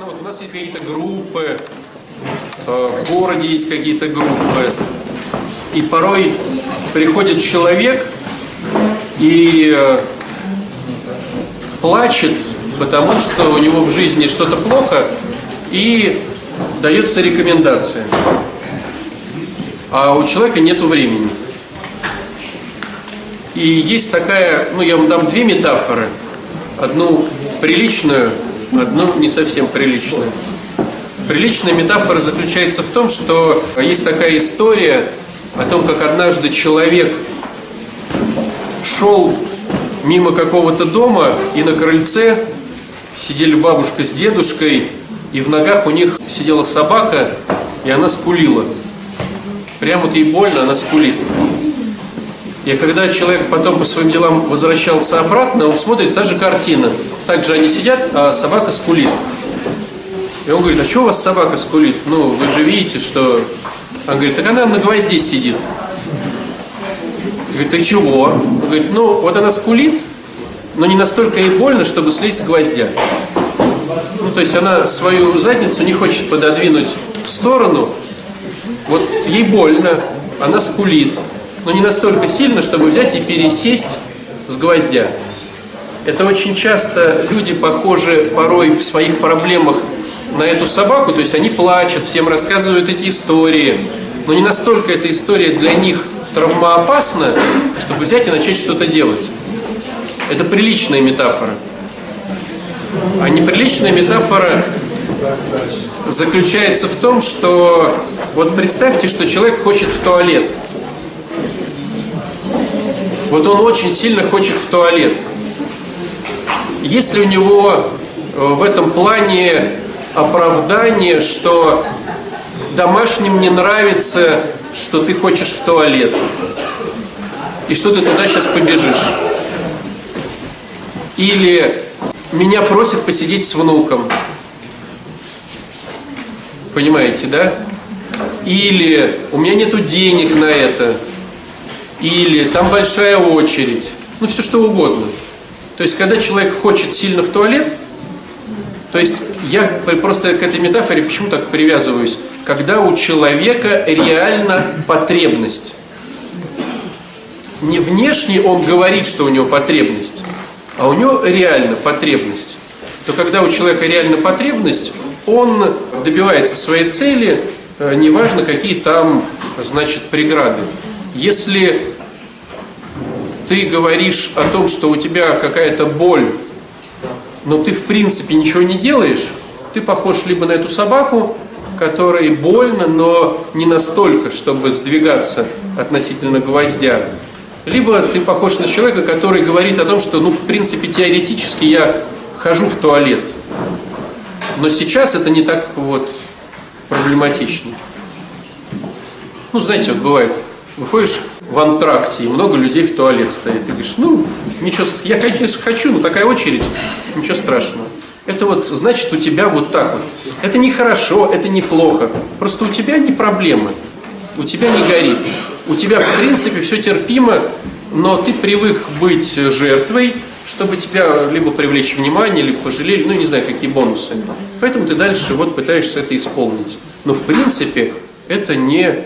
Ну, вот у нас есть какие-то группы, э, в городе есть какие-то группы. И порой приходит человек и э, плачет, потому что у него в жизни что-то плохо, и дается рекомендация. А у человека нет времени. И есть такая, ну я вам дам две метафоры. Одну приличную, одну не совсем приличную. Приличная метафора заключается в том, что есть такая история о том, как однажды человек шел мимо какого-то дома, и на крыльце сидели бабушка с дедушкой, и в ногах у них сидела собака, и она скулила. Прямо вот ей больно, она скулит. И когда человек потом по своим делам возвращался обратно, он смотрит, та же картина. Также они сидят, а собака скулит. И он говорит, а что у вас собака скулит? Ну, вы же видите, что... Он говорит, так она на гвозде сидит. Говорит, ты чего? Он говорит, ну, вот она скулит, но не настолько ей больно, чтобы слезть с гвоздя. Ну, то есть она свою задницу не хочет пододвинуть в сторону, вот ей больно, она скулит, но не настолько сильно, чтобы взять и пересесть с гвоздя. Это очень часто люди похожи порой в своих проблемах на эту собаку, то есть они плачут, всем рассказывают эти истории, но не настолько эта история для них травмоопасна, чтобы взять и начать что-то делать. Это приличная метафора. А неприличная метафора заключается в том, что вот представьте, что человек хочет в туалет. Вот он очень сильно хочет в туалет. Если у него э, в этом плане оправдание, что домашним не нравится, что ты хочешь в туалет, и что ты туда сейчас побежишь. Или меня просят посидеть с внуком. Понимаете, да? Или у меня нету денег на это. Или там большая очередь. Ну, все что угодно. То есть, когда человек хочет сильно в туалет, то есть я просто к этой метафоре почему так привязываюсь? Когда у человека реально потребность. Не внешне он говорит, что у него потребность, а у него реально потребность. То когда у человека реально потребность, он добивается своей цели, э, неважно какие там, значит, преграды. Если ты говоришь о том, что у тебя какая-то боль, но ты в принципе ничего не делаешь, ты похож либо на эту собаку, которой больно, но не настолько, чтобы сдвигаться относительно гвоздя, либо ты похож на человека, который говорит о том, что, ну, в принципе, теоретически я хожу в туалет, но сейчас это не так вот проблематично. Ну, знаете, вот бывает, выходишь в антракте, и много людей в туалет стоит. И говоришь, ну, ничего, я, конечно, хочу, но такая очередь, ничего страшного. Это вот значит у тебя вот так вот. Это не хорошо, это не плохо. Просто у тебя не проблемы. У тебя не горит. У тебя, в принципе, все терпимо, но ты привык быть жертвой, чтобы тебя либо привлечь внимание, либо пожалели, ну, не знаю, какие бонусы. Поэтому ты дальше вот пытаешься это исполнить. Но, в принципе, это не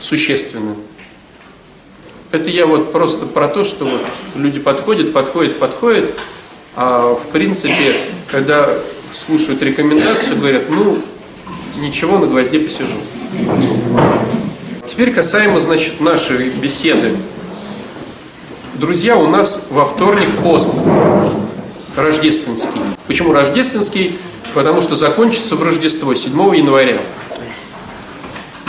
существенно. Это я вот просто про то, что вот люди подходят, подходят, подходят, а в принципе, когда слушают рекомендацию, говорят, ну, ничего, на гвозде посижу. Теперь касаемо, значит, нашей беседы. Друзья, у нас во вторник пост рождественский. Почему рождественский? Потому что закончится в Рождество 7 января.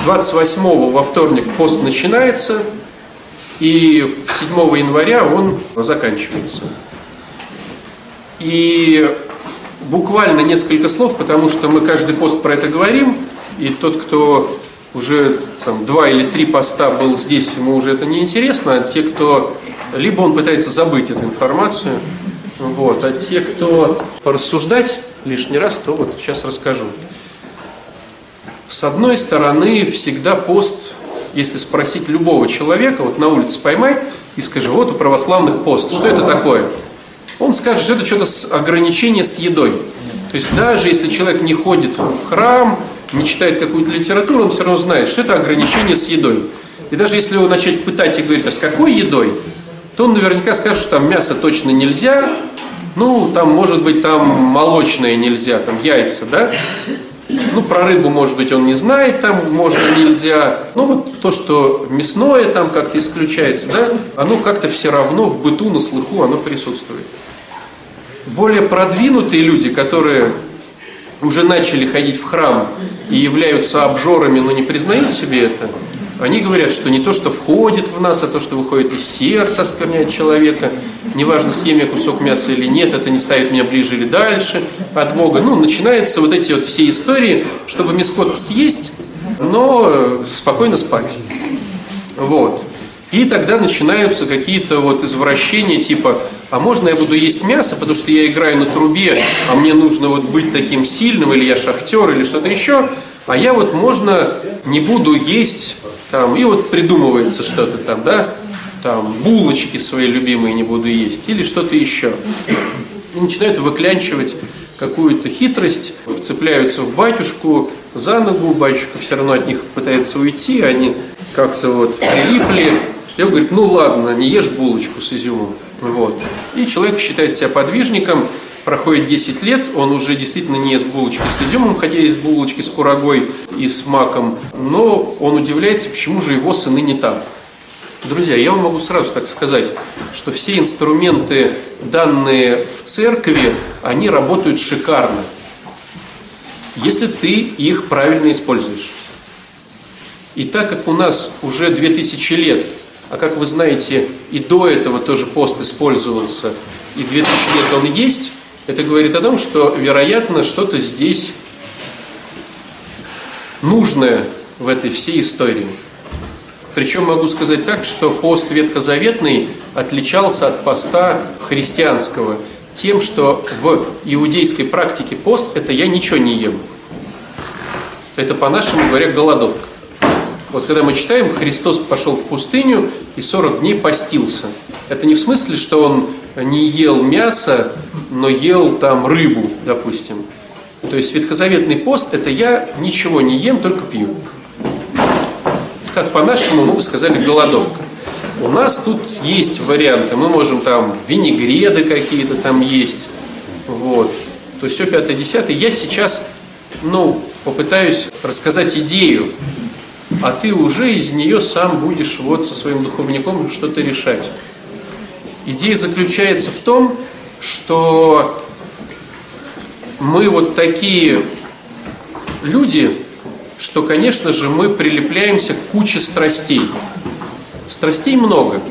28 во вторник пост начинается, и 7 января он заканчивается. И буквально несколько слов, потому что мы каждый пост про это говорим, и тот, кто уже там, два или три поста был здесь, ему уже это не интересно, а те, кто либо он пытается забыть эту информацию, вот, а те, кто порассуждать лишний раз, то вот сейчас расскажу. С одной стороны, всегда пост если спросить любого человека, вот на улице поймай и скажи, вот у православных пост, что это такое? Он скажет, что это что-то с ограничение с едой. То есть даже если человек не ходит в храм, не читает какую-то литературу, он все равно знает, что это ограничение с едой. И даже если его начать пытать и говорить, а с какой едой, то он наверняка скажет, что там мясо точно нельзя, ну, там, может быть, там молочное нельзя, там яйца, да? Ну, про рыбу, может быть, он не знает, там можно, нельзя. Ну, вот то, что мясное там как-то исключается, да, оно как-то все равно в быту, на слуху, оно присутствует. Более продвинутые люди, которые уже начали ходить в храм и являются обжорами, но не признают себе это, они говорят, что не то, что входит в нас, а то, что выходит из сердца, оскверняет человека. Неважно, съем я кусок мяса или нет, это не ставит меня ближе или дальше от Бога. Ну, начинаются вот эти вот все истории, чтобы мискот съесть, но спокойно спать. Вот. И тогда начинаются какие-то вот извращения типа, а можно я буду есть мясо, потому что я играю на трубе, а мне нужно вот быть таким сильным, или я шахтер, или что-то еще, а я вот можно не буду есть там, и вот придумывается что-то там, да, там, булочки свои любимые не буду есть, или что-то еще. И начинают выклянчивать какую-то хитрость, вцепляются в батюшку за ногу, батюшка все равно от них пытается уйти, они как-то вот прилипли. И он говорит, ну ладно, не ешь булочку с изюмом. Вот. И человек считает себя подвижником, проходит 10 лет, он уже действительно не ест булочки с изюмом, хотя есть булочки с курагой и с маком, но он удивляется, почему же его сыны не там. Друзья, я вам могу сразу так сказать, что все инструменты, данные в церкви, они работают шикарно, если ты их правильно используешь. И так как у нас уже 2000 лет, а как вы знаете, и до этого тоже пост использовался, и 2000 лет он есть, это говорит о том, что, вероятно, что-то здесь нужное в этой всей истории. Причем могу сказать так, что пост ветхозаветный отличался от поста христианского тем, что в иудейской практике пост – это я ничего не ем. Это, по-нашему говоря, голодовка. Вот когда мы читаем, Христос пошел в пустыню и 40 дней постился. Это не в смысле, что он не ел мясо, но ел там рыбу, допустим. То есть ветхозаветный пост – это я ничего не ем, только пью. Как по-нашему мы бы сказали голодовка. У нас тут есть варианты. Мы можем там винегреды какие-то там есть. Вот. То есть все пятое, десятое. Я сейчас, ну, попытаюсь рассказать идею, а ты уже из нее сам будешь вот со своим духовником что-то решать. Идея заключается в том, что мы вот такие люди, что, конечно же, мы прилепляемся к куче страстей. Страстей много.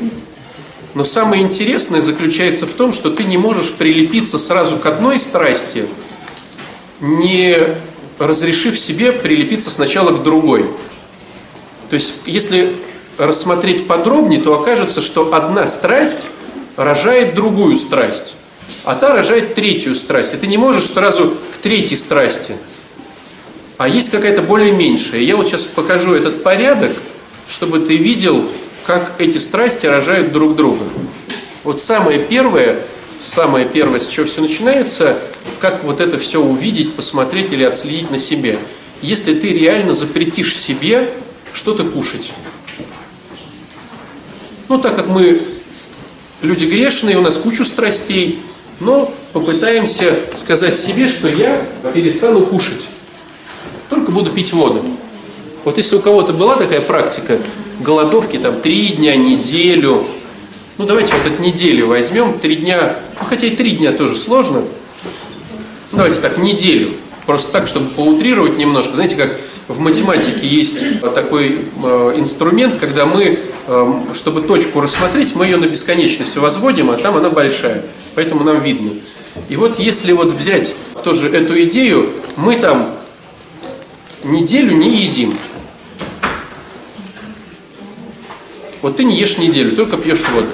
Но самое интересное заключается в том, что ты не можешь прилепиться сразу к одной страсти, не разрешив себе прилепиться сначала к другой. То есть, если рассмотреть подробнее, то окажется, что одна страсть рожает другую страсть, а та рожает третью страсть. И ты не можешь сразу к третьей страсти, а есть какая-то более меньшая. Я вот сейчас покажу этот порядок, чтобы ты видел, как эти страсти рожают друг друга. Вот самое первое, самое первое, с чего все начинается, как вот это все увидеть, посмотреть или отследить на себе. Если ты реально запретишь себе что-то кушать. Ну, так как мы люди грешные, у нас кучу страстей, но попытаемся сказать себе, что я перестану кушать, только буду пить воду. Вот если у кого-то была такая практика голодовки, там, три дня, неделю, ну давайте вот эту неделю возьмем, три дня, ну хотя и три дня тоже сложно, давайте так, неделю, просто так, чтобы поутрировать немножко, знаете, как в математике есть такой э, инструмент, когда мы, э, чтобы точку рассмотреть, мы ее на бесконечность возводим, а там она большая, поэтому нам видно. И вот если вот взять тоже эту идею, мы там неделю не едим. Вот ты не ешь неделю, только пьешь воду.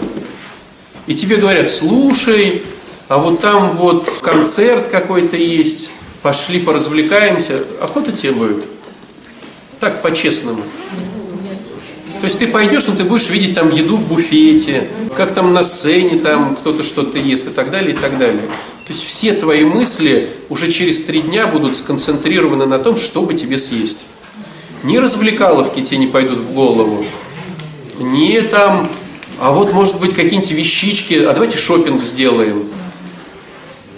И тебе говорят, слушай, а вот там вот концерт какой-то есть, пошли поразвлекаемся. Охота тебе будет? Так, по-честному. То есть ты пойдешь, но ты будешь видеть там еду в буфете, как там на сцене там кто-то что-то ест и так далее, и так далее. То есть все твои мысли уже через три дня будут сконцентрированы на том, чтобы тебе съесть. Ни развлекаловки тебе не пойдут в голову, не там, а вот может быть какие-нибудь вещички, а давайте шопинг сделаем.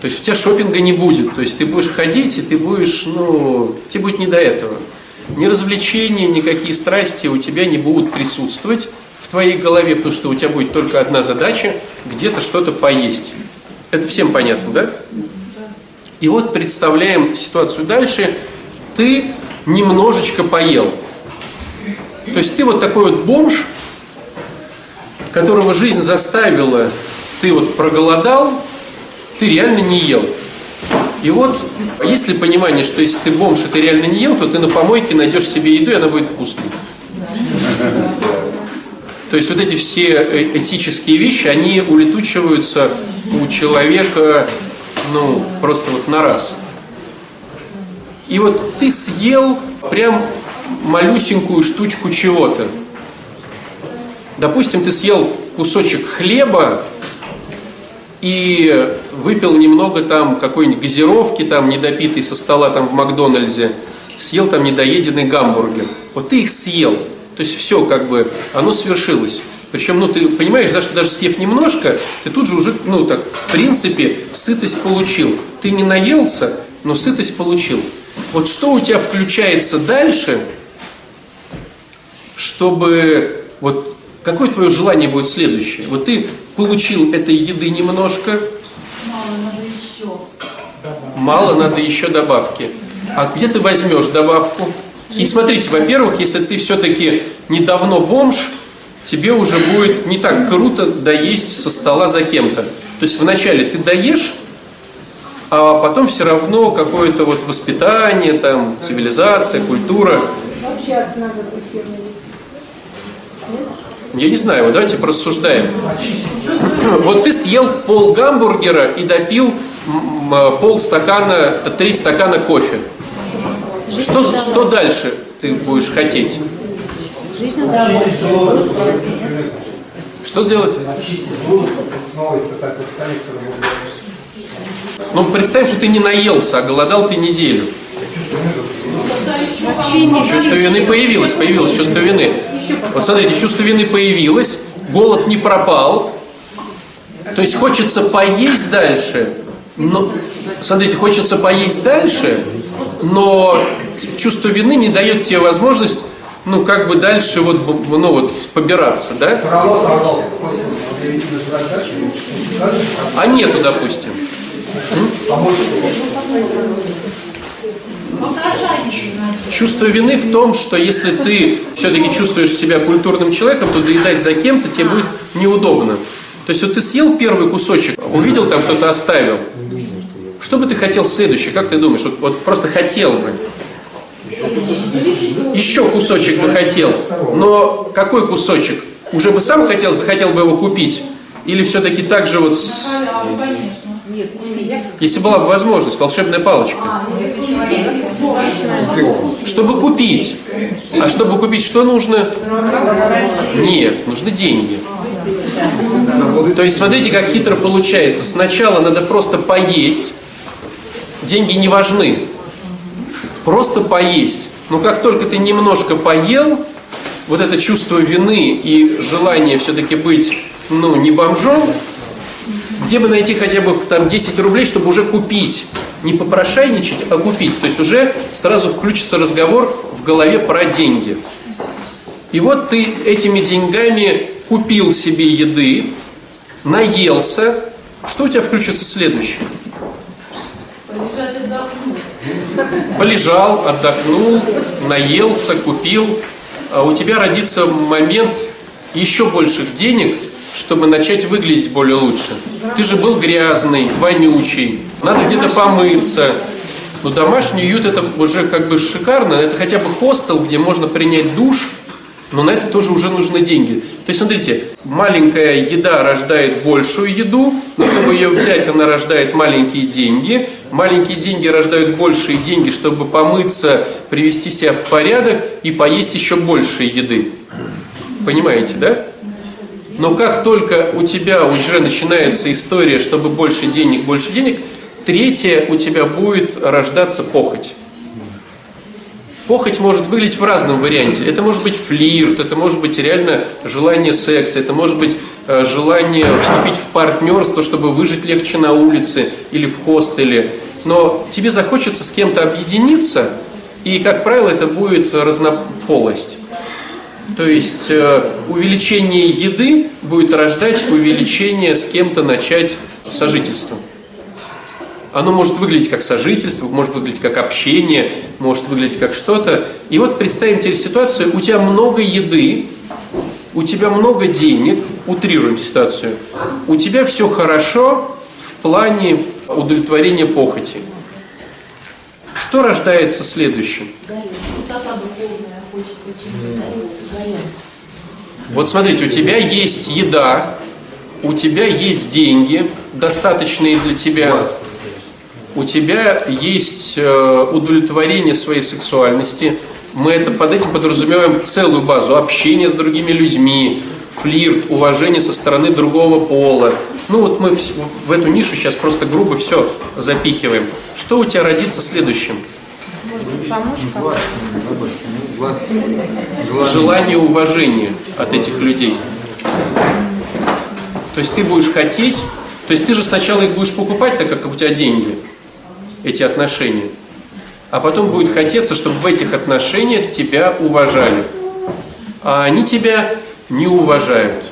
То есть у тебя шопинга не будет. То есть ты будешь ходить, и ты будешь, ну, тебе будет не до этого. Ни развлечения, никакие страсти у тебя не будут присутствовать в твоей голове, потому что у тебя будет только одна задача – где-то что-то поесть. Это всем понятно, да? И вот представляем ситуацию дальше. Ты немножечко поел. То есть ты вот такой вот бомж, которого жизнь заставила, ты вот проголодал, ты реально не ел. И вот, есть ли понимание, что если ты бомж и ты реально не ел, то ты на помойке найдешь себе еду, и она будет вкусной. То есть вот эти все э, этические вещи, они улетучиваются у человека, ну, просто вот на раз. И вот ты съел прям малюсенькую штучку чего-то. Допустим, ты съел кусочек хлеба и выпил немного там какой-нибудь газировки, там недопитый со стола там в Макдональдсе, съел там недоеденный гамбургер. Вот ты их съел. То есть все как бы, оно свершилось. Причем, ну, ты понимаешь, да, что даже съев немножко, ты тут же уже, ну, так, в принципе, сытость получил. Ты не наелся, но сытость получил. Вот что у тебя включается дальше, чтобы вот Какое твое желание будет следующее? Вот ты получил этой еды немножко. Мало, надо еще. Мало, надо еще добавки. А где ты возьмешь добавку? И смотрите, во-первых, если ты все-таки недавно бомж, тебе уже будет не так круто доесть со стола за кем-то. То есть вначале ты доешь, а потом все равно какое-то вот воспитание, там, цивилизация, культура. Вообще надо быть я не знаю, вот давайте порассуждаем. Вот ты съел пол гамбургера и допил пол стакана, три стакана кофе. Что, что дальше ты будешь хотеть? Жизнь Что сделать? Ну, представим, что ты не наелся, а голодал ты неделю. Чувство вины появилось, появилось чувство вины. Вот смотрите, чувство вины появилось, голод не пропал. То есть хочется поесть дальше, но, смотрите, хочется поесть дальше, но чувство вины не дает тебе возможность, ну, как бы дальше вот, ну, вот, побираться, да? А нету, допустим. Чувство вины в том, что если ты все-таки чувствуешь себя культурным человеком, то доедать за кем-то тебе будет неудобно. То есть вот ты съел первый кусочек, увидел там кто-то оставил. Что бы ты хотел следующее? Как ты думаешь? Вот, вот просто хотел бы. Еще кусочек бы хотел. Но какой кусочек? Уже бы сам хотел, захотел бы его купить? Или все-таки так же вот с... Если была бы возможность, волшебная палочка. Чтобы купить. А чтобы купить, что нужно? Нет, нужны деньги. То есть смотрите, как хитро получается. Сначала надо просто поесть. Деньги не важны. Просто поесть. Но как только ты немножко поел, вот это чувство вины и желание все-таки быть, ну, не бомжом, где бы найти хотя бы там 10 рублей, чтобы уже купить. Не попрошайничать, а купить. То есть уже сразу включится разговор в голове про деньги. И вот ты этими деньгами купил себе еды, наелся. Что у тебя включится следующее? Полежал, отдохнул, наелся, купил. А у тебя родится момент еще больших денег – чтобы начать выглядеть более лучше. Ты же был грязный, вонючий, надо где-то помыться. Но домашний уют это уже как бы шикарно, это хотя бы хостел, где можно принять душ, но на это тоже уже нужны деньги. То есть, смотрите, маленькая еда рождает большую еду, но чтобы ее взять, она рождает маленькие деньги. Маленькие деньги рождают большие деньги, чтобы помыться, привести себя в порядок и поесть еще больше еды. Понимаете, да? Но как только у тебя уже начинается история, чтобы больше денег, больше денег, третье у тебя будет рождаться похоть. Похоть может выглядеть в разном варианте. Это может быть флирт, это может быть реально желание секса, это может быть э, желание вступить в партнерство, чтобы выжить легче на улице или в хостеле. Но тебе захочется с кем-то объединиться, и, как правило, это будет разнополость. То есть э, увеличение еды будет рождать увеличение с кем-то начать сожительство. Оно может выглядеть как сожительство, может выглядеть как общение, может выглядеть как что-то. И вот представим теперь ситуацию, у тебя много еды, у тебя много денег, утрируем ситуацию, у тебя все хорошо в плане удовлетворения похоти. Что рождается следующим? Вот смотрите, у тебя есть еда, у тебя есть деньги, достаточные для тебя у тебя есть э, удовлетворение своей сексуальности, мы это под этим подразумеваем целую базу общения с другими людьми, флирт, уважение со стороны другого пола. Ну вот мы в эту нишу сейчас просто грубо все запихиваем. Что у тебя родится следующим? Желание уважения от этих людей. То есть ты будешь хотеть, то есть ты же сначала их будешь покупать, так как у тебя деньги эти отношения. А потом будет хотеться, чтобы в этих отношениях тебя уважали. А они тебя не уважают.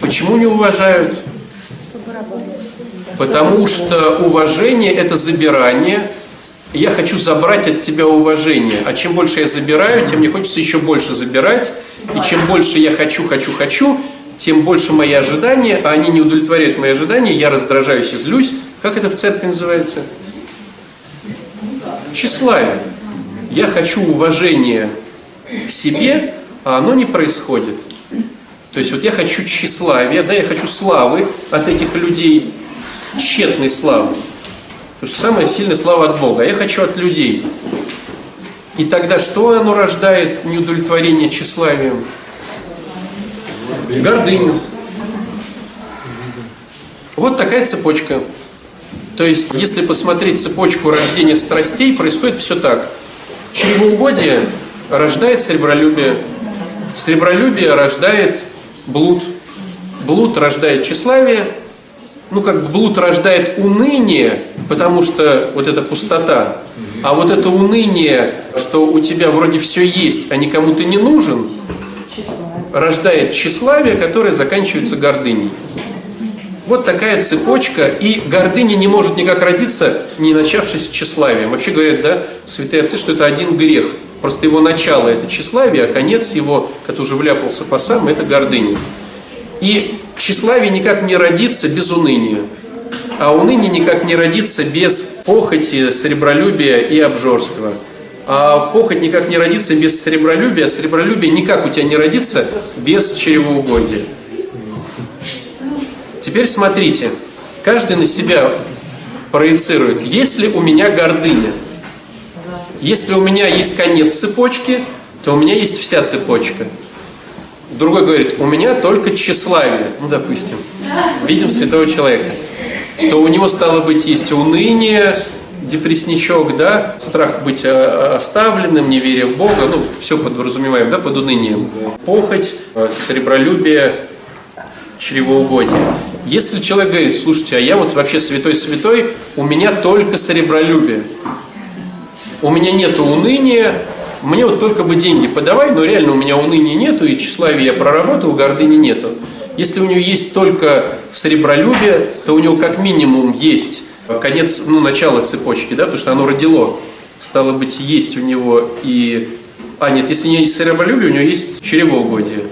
Почему не уважают? Потому что уважение – это забирание. Я хочу забрать от тебя уважение. А чем больше я забираю, тем мне хочется еще больше забирать. И чем больше я хочу, хочу, хочу, тем больше мои ожидания, а они не удовлетворяют мои ожидания, я раздражаюсь и злюсь. Как это в церкви называется? тщеславие. Я хочу уважения к себе, а оно не происходит. То есть вот я хочу тщеславия, да, я хочу славы от этих людей, тщетной славы. Потому что самая сильная слава от Бога. А я хочу от людей. И тогда что оно рождает неудовлетворение тщеславием? Гордыню. Вот такая цепочка. То есть, если посмотреть цепочку рождения страстей, происходит все так. Чревоугодие рождает сребролюбие, сребролюбие рождает блуд, блуд рождает тщеславие, ну как блуд рождает уныние, потому что вот эта пустота, а вот это уныние, что у тебя вроде все есть, а никому ты не нужен, рождает тщеславие, которое заканчивается гордыней. Вот такая цепочка, и гордыня не может никак родиться, не начавшись тщеславием. Вообще говорят, да, святые отцы, что это один грех. Просто его начало – это тщеславие, а конец его, который уже вляпался по сам, это гордыня. И тщеславие никак не родится без уныния. А уныние никак не родится без похоти, сребролюбия и обжорства. А похоть никак не родится без сребролюбия, а сребролюбие никак у тебя не родится без чревоугодия. Теперь смотрите, каждый на себя проецирует. Если у меня гордыня, если у меня есть конец цепочки, то у меня есть вся цепочка. Другой говорит, у меня только тщеславие, ну, допустим, видим святого человека, то у него стало быть есть уныние, депрессничок, да, страх быть а, оставленным, неверие в Бога, ну, все подразумеваем, да, под унынием. Похоть, сребролюбие, чревоугодие. Если человек говорит, слушайте, а я вот вообще святой-святой, у меня только сребролюбие, у меня нет уныния, мне вот только бы деньги подавай, но реально у меня уныния нету, и тщеславия я проработал, гордыни нету. Если у него есть только сребролюбие, то у него как минимум есть конец, ну, начало цепочки, да, потому что оно родило. Стало быть, есть у него и... А, нет, если у него есть сребролюбие, у него есть чревоугодие.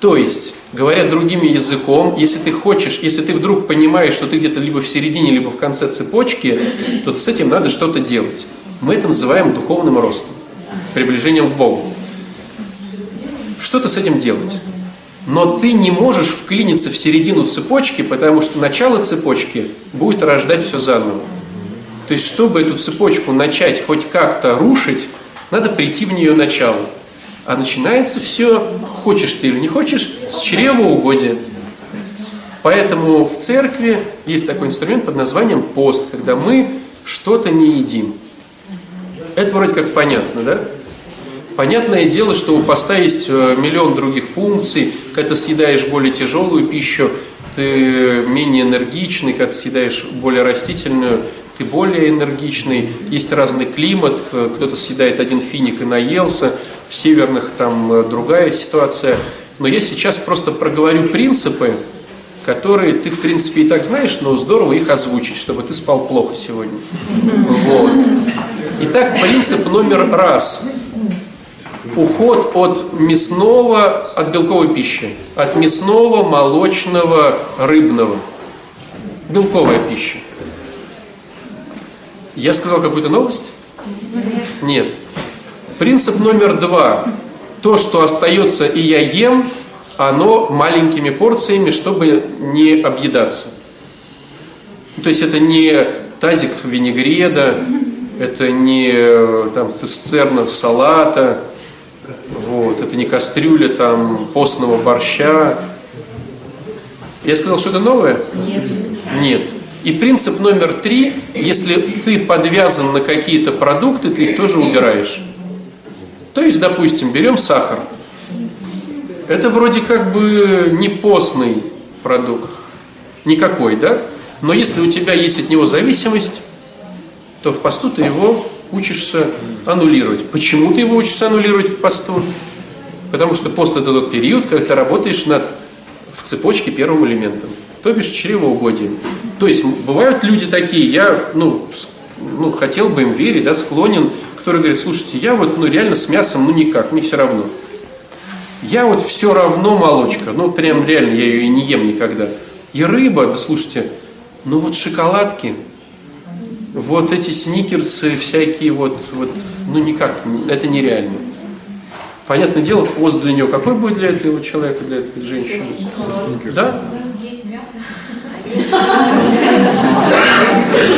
То есть, говоря другим языком, если ты хочешь, если ты вдруг понимаешь, что ты где-то либо в середине, либо в конце цепочки, то с этим надо что-то делать. Мы это называем духовным ростом, приближением к Богу. Что-то с этим делать. Но ты не можешь вклиниться в середину цепочки, потому что начало цепочки будет рождать все заново. То есть, чтобы эту цепочку начать хоть как-то рушить, надо прийти в нее начало. А начинается все, хочешь ты или не хочешь, с чревоугодия. Поэтому в церкви есть такой инструмент под названием пост, когда мы что-то не едим. Это вроде как понятно, да? Понятное дело, что у поста есть э, миллион других функций. Когда ты съедаешь более тяжелую пищу, ты менее энергичный, когда съедаешь более растительную, ты более энергичный. Есть разный климат, кто-то съедает один финик и наелся, в северных там э, другая ситуация. Но я сейчас просто проговорю принципы, которые ты, в принципе, и так знаешь, но здорово их озвучить, чтобы ты спал плохо сегодня. Вот. Итак, принцип номер раз. Уход от мясного, от белковой пищи. От мясного, молочного, рыбного. Белковая пища. Я сказал какую-то новость? Нет. Принцип номер два. То, что остается и я ем, оно маленькими порциями, чтобы не объедаться. То есть это не тазик винегреда, это не там, цистерна салата, вот, это не кастрюля там постного борща. Я сказал, что это новое? Нет. Нет. И принцип номер три, если ты подвязан на какие-то продукты, ты их тоже убираешь. То есть, допустим, берем сахар. Это вроде как бы не постный продукт. Никакой, да? Но если у тебя есть от него зависимость, то в посту ты его учишься аннулировать. Почему ты его учишься аннулировать в посту? Потому что пост это тот период, когда ты работаешь над, в цепочке первым элементом, то бишь чревоугодием. То есть бывают люди такие, я ну, ну, хотел бы им верить, да, склонен, которые говорят, слушайте, я вот ну, реально с мясом ну никак, мне все равно. Я вот все равно молочка, ну прям реально я ее и не ем никогда. И рыба, да слушайте, ну вот шоколадки, вот эти сникерсы всякие вот, вот ну никак, это нереально. Понятное дело, пост для него какой будет для этого человека, для этой женщины? Да?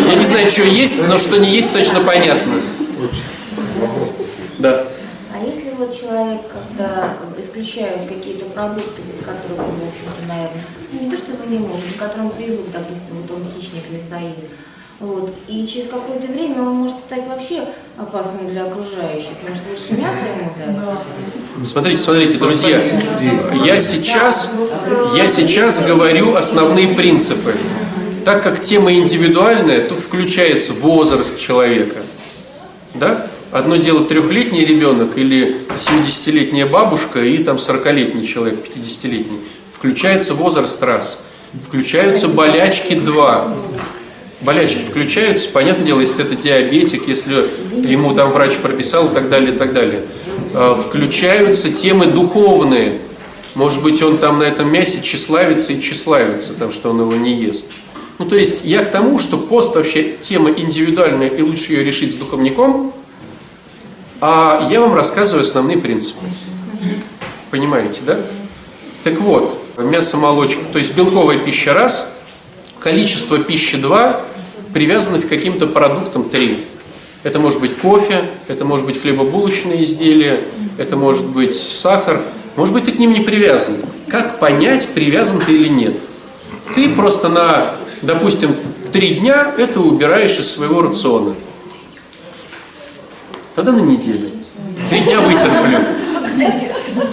Я не знаю, что есть, но что не есть, точно понятно. Да. А если вот человек, когда исключает какие-то продукты, без которых он, в общем-то, наверное, не то чтобы не может, к которым привык, допустим, вот он хищник мясоед, вот, и через какое-то время он может стать вообще опасным для окружающих. Может, лучше мясо ему дать? Смотрите, смотрите, друзья, я сейчас, я сейчас говорю основные принципы. Так как тема индивидуальная, тут включается возраст человека. Да? Одно дело трехлетний ребенок или 70-летняя бабушка и там 40-летний человек, 50-летний. Включается возраст раз. Включаются болячки два. Болячки включаются, понятное дело, если это диабетик, если ему там врач прописал и так далее, и так далее. А, включаются темы духовные. Может быть, он там на этом мясе тщеславится и тщеславится, там, что он его не ест. Ну, то есть я к тому, что пост вообще тема индивидуальная, и лучше ее решить с духовником – а я вам рассказываю основные принципы. Понимаете, да? Так вот, мясо, молочка, то есть белковая пища раз, количество пищи два, привязанность к каким-то продуктам три. Это может быть кофе, это может быть хлебобулочные изделия, это может быть сахар, может быть ты к ним не привязан. Как понять, привязан ты или нет? Ты просто на, допустим, три дня это убираешь из своего рациона. Тогда на неделю. Три дня вытерплю.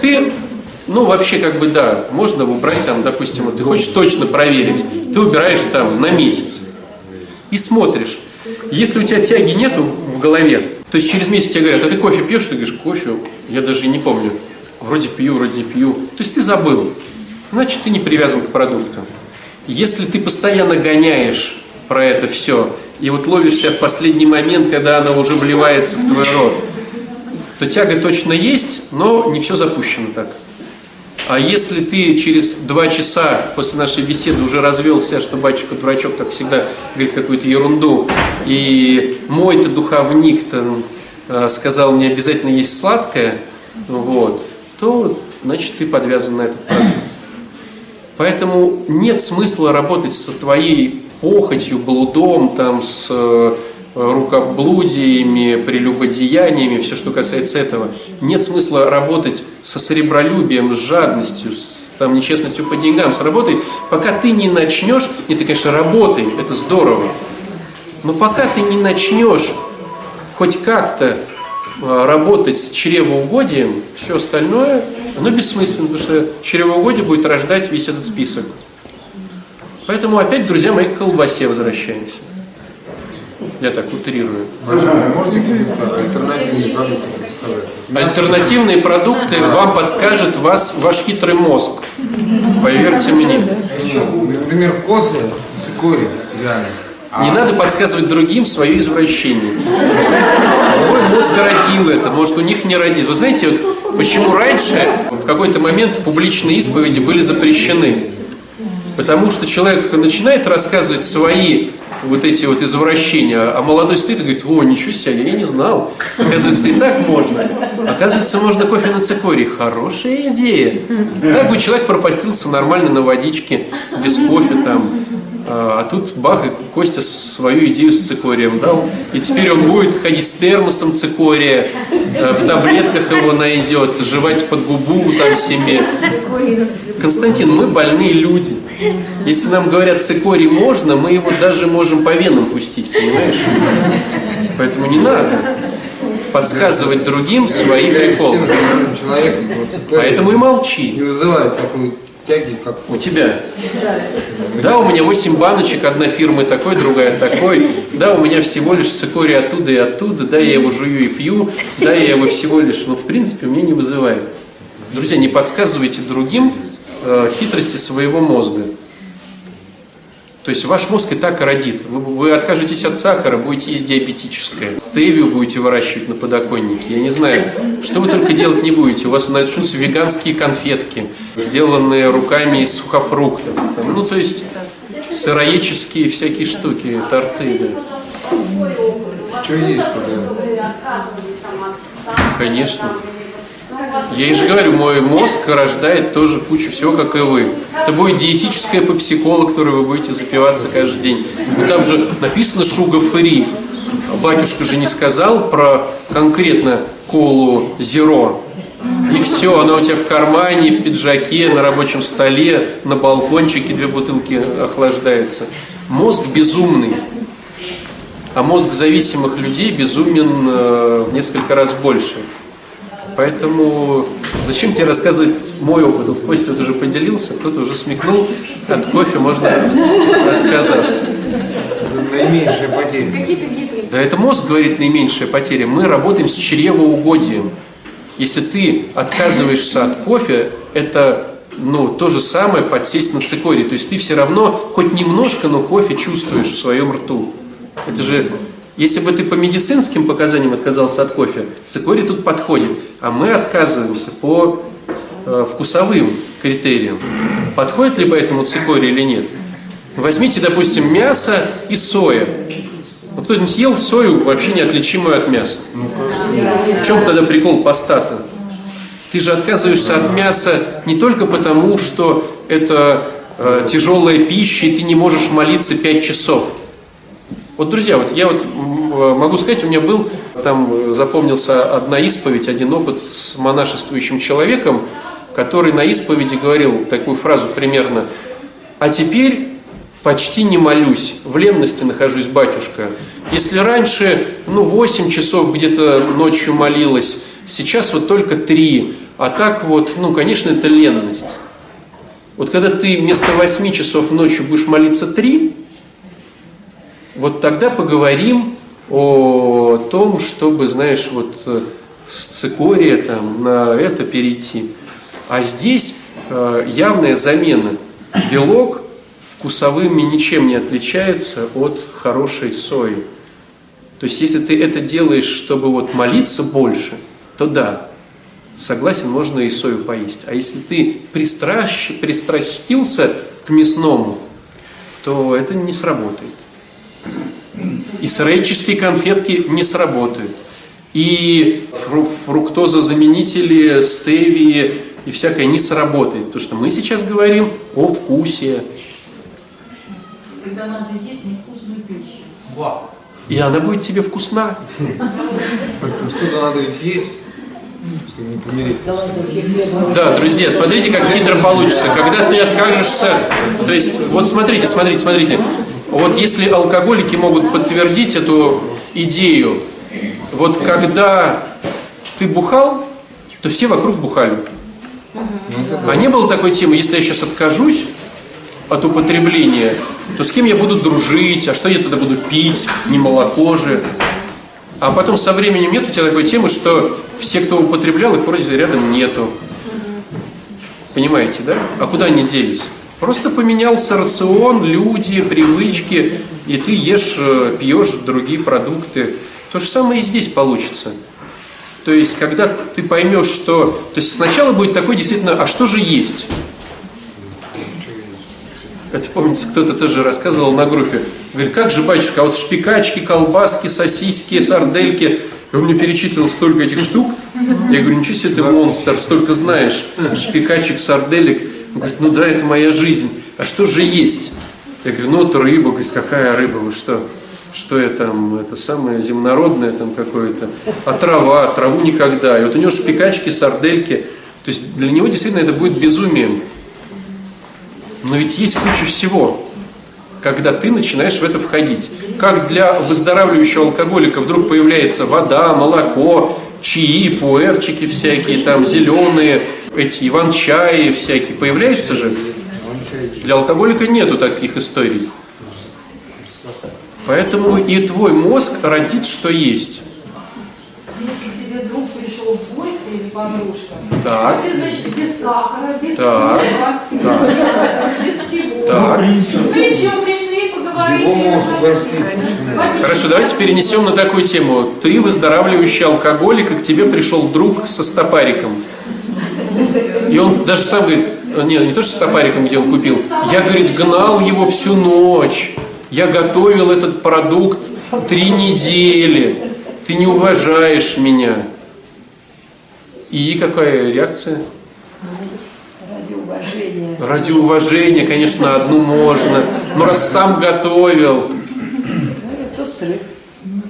Ты, ну вообще как бы да, можно убрать там, допустим, вот, ты хочешь точно проверить, ты убираешь там на месяц. И смотришь. Если у тебя тяги нету в голове, то есть через месяц тебе говорят, а ты кофе пьешь? Ты говоришь, кофе, я даже не помню. Вроде пью, вроде не пью. То есть ты забыл. Значит, ты не привязан к продуктам. Если ты постоянно гоняешь про это все, и вот ловишь себя в последний момент, когда она уже вливается в твой рот, то тяга точно есть, но не все запущено так. А если ты через два часа после нашей беседы уже развелся, что батюшка дурачок, как всегда, говорит какую-то ерунду, и мой-то духовник-то э, сказал мне обязательно есть сладкое, вот, то значит ты подвязан на этот продукт. Поэтому нет смысла работать со твоей похотью, блудом, там, с рукоблудиями, прелюбодеяниями, все, что касается этого. Нет смысла работать со сребролюбием, с жадностью, с там, нечестностью по деньгам сработает, пока ты не начнешь, и ты, конечно, работай, это здорово, но пока ты не начнешь хоть как-то а, работать с чревоугодием, все остальное, оно бессмысленно, потому что чревоугодие будет рождать весь этот список. Поэтому опять, друзья мои, к колбасе возвращаемся. Я так утрирую. Можете альтернативные продукты сказать? Альтернативные продукты вам подскажет вас, ваш хитрый мозг. Поверьте мне. Например, кофе, цикорий, реально. Не надо подсказывать другим свое извращение. Твой мозг родил это, может у них не родит. Вы знаете, вот почему раньше в какой-то момент публичные исповеди были запрещены? Потому что человек начинает рассказывать свои вот эти вот извращения, а молодой стоит и говорит, о, ничего себе, я не знал. Оказывается, и так можно. Оказывается, можно кофе на цикории. Хорошая идея. Так бы человек пропастился нормально на водичке, без кофе там. А, а тут бах, и Костя свою идею с цикорием дал. И теперь он будет ходить с термосом цикория, э, в таблетках его найдет, жевать под губу там себе. Константин, мы больные люди. Если нам говорят цикорий можно, мы его даже можем по венам пустить, понимаешь? Поэтому не надо подсказывать другим свои приколы. Поэтому и молчи. Не вызывает такую тяги, как у тебя. Да, у меня 8 баночек, одна фирма такой, другая такой. Да, у меня всего лишь цикорий оттуда и оттуда. Да, я его жую и пью. Да, я его всего лишь, но в принципе меня не вызывает. Друзья, не подсказывайте другим э, хитрости своего мозга. То есть ваш мозг и так родит. Вы, вы откажетесь от сахара, будете есть диабетическое. Стевию будете выращивать на подоконнике. Я не знаю, что вы только делать не будете. У вас начнутся веганские конфетки, сделанные руками из сухофруктов. Там, ну, то есть сыроедческие всякие штуки, торты. Да. Что есть тогда? Конечно. Я же говорю, мой мозг рождает тоже кучу всего, как и вы. Это будет диетическая попсикола, которой вы будете запиваться каждый день. Ну, там же написано шуга фри. Батюшка же не сказал про конкретно колу зеро. И все, она у тебя в кармане, в пиджаке, на рабочем столе, на балкончике две бутылки охлаждаются. Мозг безумный. А мозг зависимых людей безумен э, в несколько раз больше. Поэтому зачем тебе рассказывать мой опыт? Вот Костя вот уже поделился, кто-то уже смекнул, от кофе можно отказаться. Наименьшая потеря. Да это мозг говорит наименьшая потеря. Мы работаем с чревоугодием. Если ты отказываешься от кофе, это ну, то же самое подсесть на цикорий. То есть ты все равно хоть немножко, но кофе чувствуешь в своем рту. Это же если бы ты по медицинским показаниям отказался от кофе, цикорий тут подходит, а мы отказываемся по э, вкусовым критериям. Подходит ли поэтому цикорий или нет? Возьмите, допустим, мясо и соя. Ну, кто-нибудь ел сою, вообще неотличимую от мяса. В чем тогда прикол постата? Ты же отказываешься от мяса не только потому, что это э, тяжелая пища, и ты не можешь молиться 5 часов. Вот, друзья, вот я вот могу сказать, у меня был, там запомнился одна исповедь, один опыт с монашествующим человеком, который на исповеди говорил такую фразу примерно, а теперь почти не молюсь, в ленности нахожусь, батюшка. Если раньше, ну, 8 часов где-то ночью молилась, сейчас вот только 3, а так вот, ну, конечно, это ленность. Вот когда ты вместо 8 часов ночью будешь молиться 3, вот тогда поговорим о том, чтобы, знаешь, вот э, с цикория там на это перейти. А здесь э, явная замена. Белок вкусовыми ничем не отличается от хорошей сои. То есть, если ты это делаешь, чтобы вот молиться больше, то да, согласен, можно и сою поесть. А если ты пристращ, пристрастился к мясному, то это не сработает. И сыреческие конфетки не сработают. И фруктозозаменители, стевии и всякое не сработает. Потому что мы сейчас говорим о вкусе. Когда надо есть невкусную пищу. И она будет тебе вкусна. Только Что-то надо ведь есть, чтобы не помириться. Да, друзья, смотрите, как хитро получится. Когда ты откажешься, то есть, вот смотрите, смотрите, смотрите. Вот если алкоголики могут подтвердить эту идею, вот когда ты бухал, то все вокруг бухали. А не было такой темы, если я сейчас откажусь от употребления, то с кем я буду дружить, а что я тогда буду пить, не молоко же. А потом со временем нет у тебя такой темы, что все, кто употреблял, их вроде рядом нету. Понимаете, да? А куда они делись? Просто поменялся рацион, люди, привычки, и ты ешь, э, пьешь другие продукты. То же самое и здесь получится. То есть, когда ты поймешь, что... То есть, сначала будет такой действительно, а что же есть? Это, помните, кто-то тоже рассказывал на группе. Говорит, как же, батюшка, а вот шпикачки, колбаски, сосиски, сардельки. И он мне перечислил столько этих штук. Я говорю, ничего себе ты монстр, столько знаешь. Шпикачек, сарделек. Он говорит, ну да, это моя жизнь. А что же есть? Я говорю, ну вот рыба. Говорит, какая рыба, вы что? Что я там, это самое земнородное там какое-то. А трава, траву никогда. И вот у него шпикачки, сардельки. То есть для него действительно это будет безумием. Но ведь есть куча всего, когда ты начинаешь в это входить. Как для выздоравливающего алкоголика вдруг появляется вода, молоко, чаи, пуэрчики всякие, там зеленые, эти иван-чаи всякие. Появляется же? Для алкоголика нету таких историй. Поэтому и твой мозг родит, что есть. Если тебе друг пришел в гости или подружка, Так. ты, значит, без сахара, без Так. хлеба, без Так. мяса, без всего. Так. Вы что, пришли поговорить? Его можешь угостить начинать. Хорошо, давайте перенесем на такую тему. Ты выздоравливающий алкоголик, и к тебе пришел друг со стопариком. И он даже сам говорит, не, не то, что с стопариком, где он купил, я, говорит, гнал его всю ночь. Я готовил этот продукт три недели. Ты не уважаешь меня. И какая реакция? Ради уважения. Ради уважения, конечно, одну можно. Но раз сам готовил, Ну.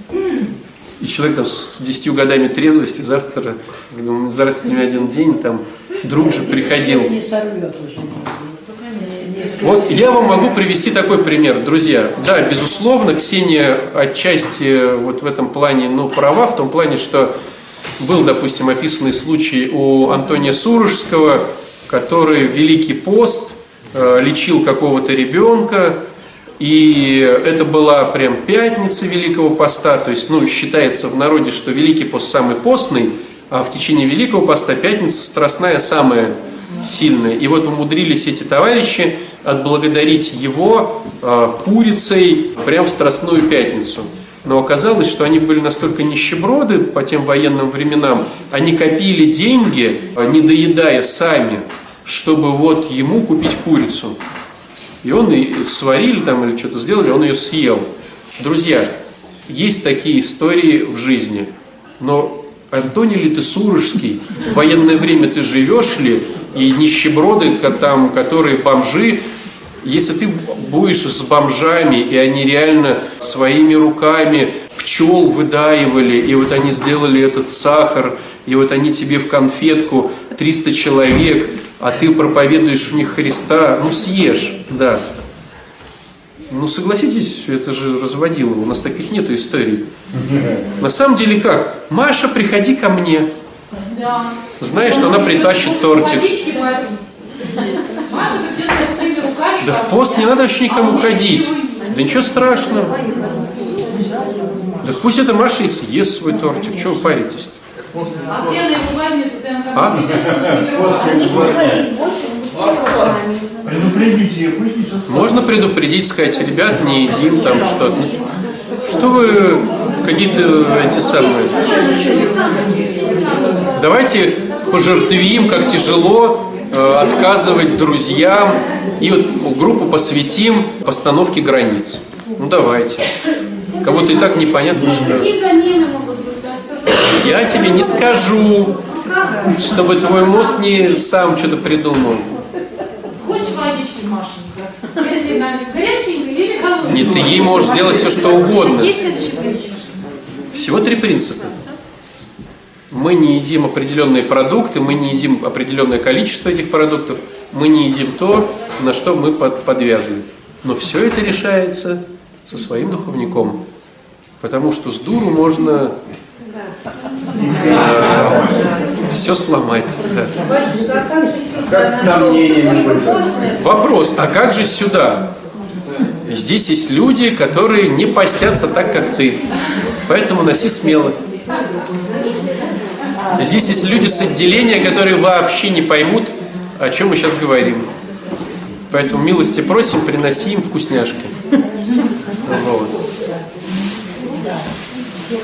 И человек там с 10 годами трезвости завтра, думаю, зараз не один день, там друг же приходил. Не сорвет уже. Не скрестит. Вот я вам могу привести такой пример, друзья. Да, безусловно, Ксения отчасти вот в этом плане, ну, права, в том плане, что был, допустим, описанный случай у Антония Сурожского, который в Великий пост э, лечил какого-то ребенка, и это была прям пятница Великого Поста, то есть, ну, считается в народе, что Великий пост самый постный, а в течение Великого Поста пятница страстная самая сильная. И вот умудрились эти товарищи отблагодарить его э, курицей прямо в Страстную Пятницу. Но оказалось, что они были настолько нищеброды по тем военным временам, они копили деньги, э, не доедая сами, чтобы вот ему купить курицу. И он и сварили там или что-то сделали, он ее съел. Друзья, есть такие истории в жизни, но Антоний ли ты Сурожский, в военное время ты живешь ли, и нищеброды, там, которые бомжи, если ты будешь с бомжами, и они реально своими руками пчел выдаивали, и вот они сделали этот сахар, и вот они тебе в конфетку 300 человек, а ты проповедуешь в них Христа, ну съешь, да. Ну согласитесь, это же разводило, у нас таких нет историй. На самом деле как? Маша, приходи ко мне. Да. Знаешь, что она притащит тортик. Да в пост не надо вообще никому ходить. Да ничего страшного. Да пусть эта Маша и съест свой тортик. Чего вы паритесь А Предупредите ее, пусть не. Можно предупредить, сказать, ребят, не едим там что-то. Ну, что вы какие-то эти самые... Давайте пожертвим, как тяжело э, отказывать друзьям и вот группу посвятим постановке границ. Ну давайте. Кому-то и так непонятно, что... Я тебе не скажу, чтобы твой мозг не сам что-то придумал. Хочешь водички, Машенька? Если на горяченькой или холодненькой? Нет, ты ей можешь сделать все, что угодно. Есть следующий принцип? Всего три принципа. Мы не едим определенные продукты, мы не едим определенное количество этих продуктов, мы не едим то, на что мы под- подвязаны. Но все это решается со своим духовником. Потому что с дуру можно все сломать. да. Как с сомнениями будет. Вопрос, а как же сюда? Здесь есть люди, которые не постятся так, как ты. Поэтому носи смело. Здесь есть люди с отделения, которые вообще не поймут, о чем мы сейчас говорим. Поэтому милости просим, приноси им вкусняшки. Вот.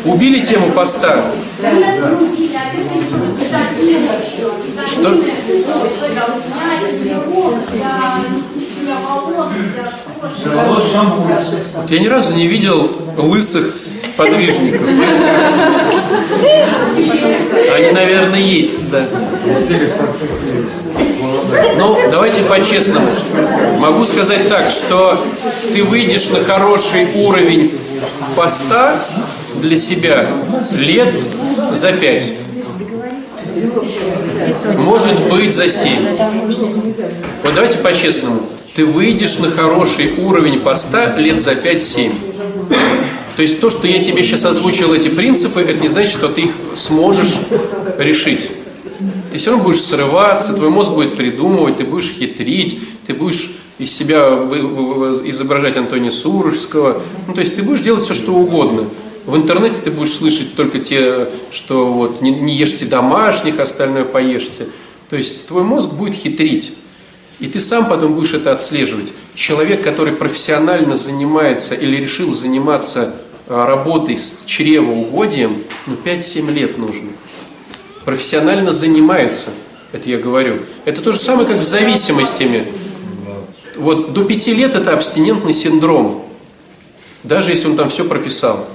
Убили тему поста. Что? Вот я ни разу не видел лысых подвижников. Они, наверное, есть, да. Ну, давайте по-честному. Могу сказать так, что ты выйдешь на хороший уровень поста для себя лет за пять. Может быть, за семь. Вот давайте по-честному. Ты выйдешь на хороший уровень поста лет за 5-7. То есть то, что я тебе сейчас озвучил эти принципы, это не значит, что ты их сможешь решить. Ты все равно будешь срываться, твой мозг будет придумывать, ты будешь хитрить, ты будешь из себя изображать Антония Сурожского. Ну, то есть ты будешь делать все, что угодно. В интернете ты будешь слышать только те, что вот не, не ешьте домашних, остальное поешьте. То есть твой мозг будет хитрить. И ты сам потом будешь это отслеживать. Человек, который профессионально занимается или решил заниматься а, работой с чревоугодием, ну 5-7 лет нужно. Профессионально занимается, это я говорю. Это то же самое, как с зависимостями. Вот до 5 лет это абстинентный синдром, даже если он там все прописал.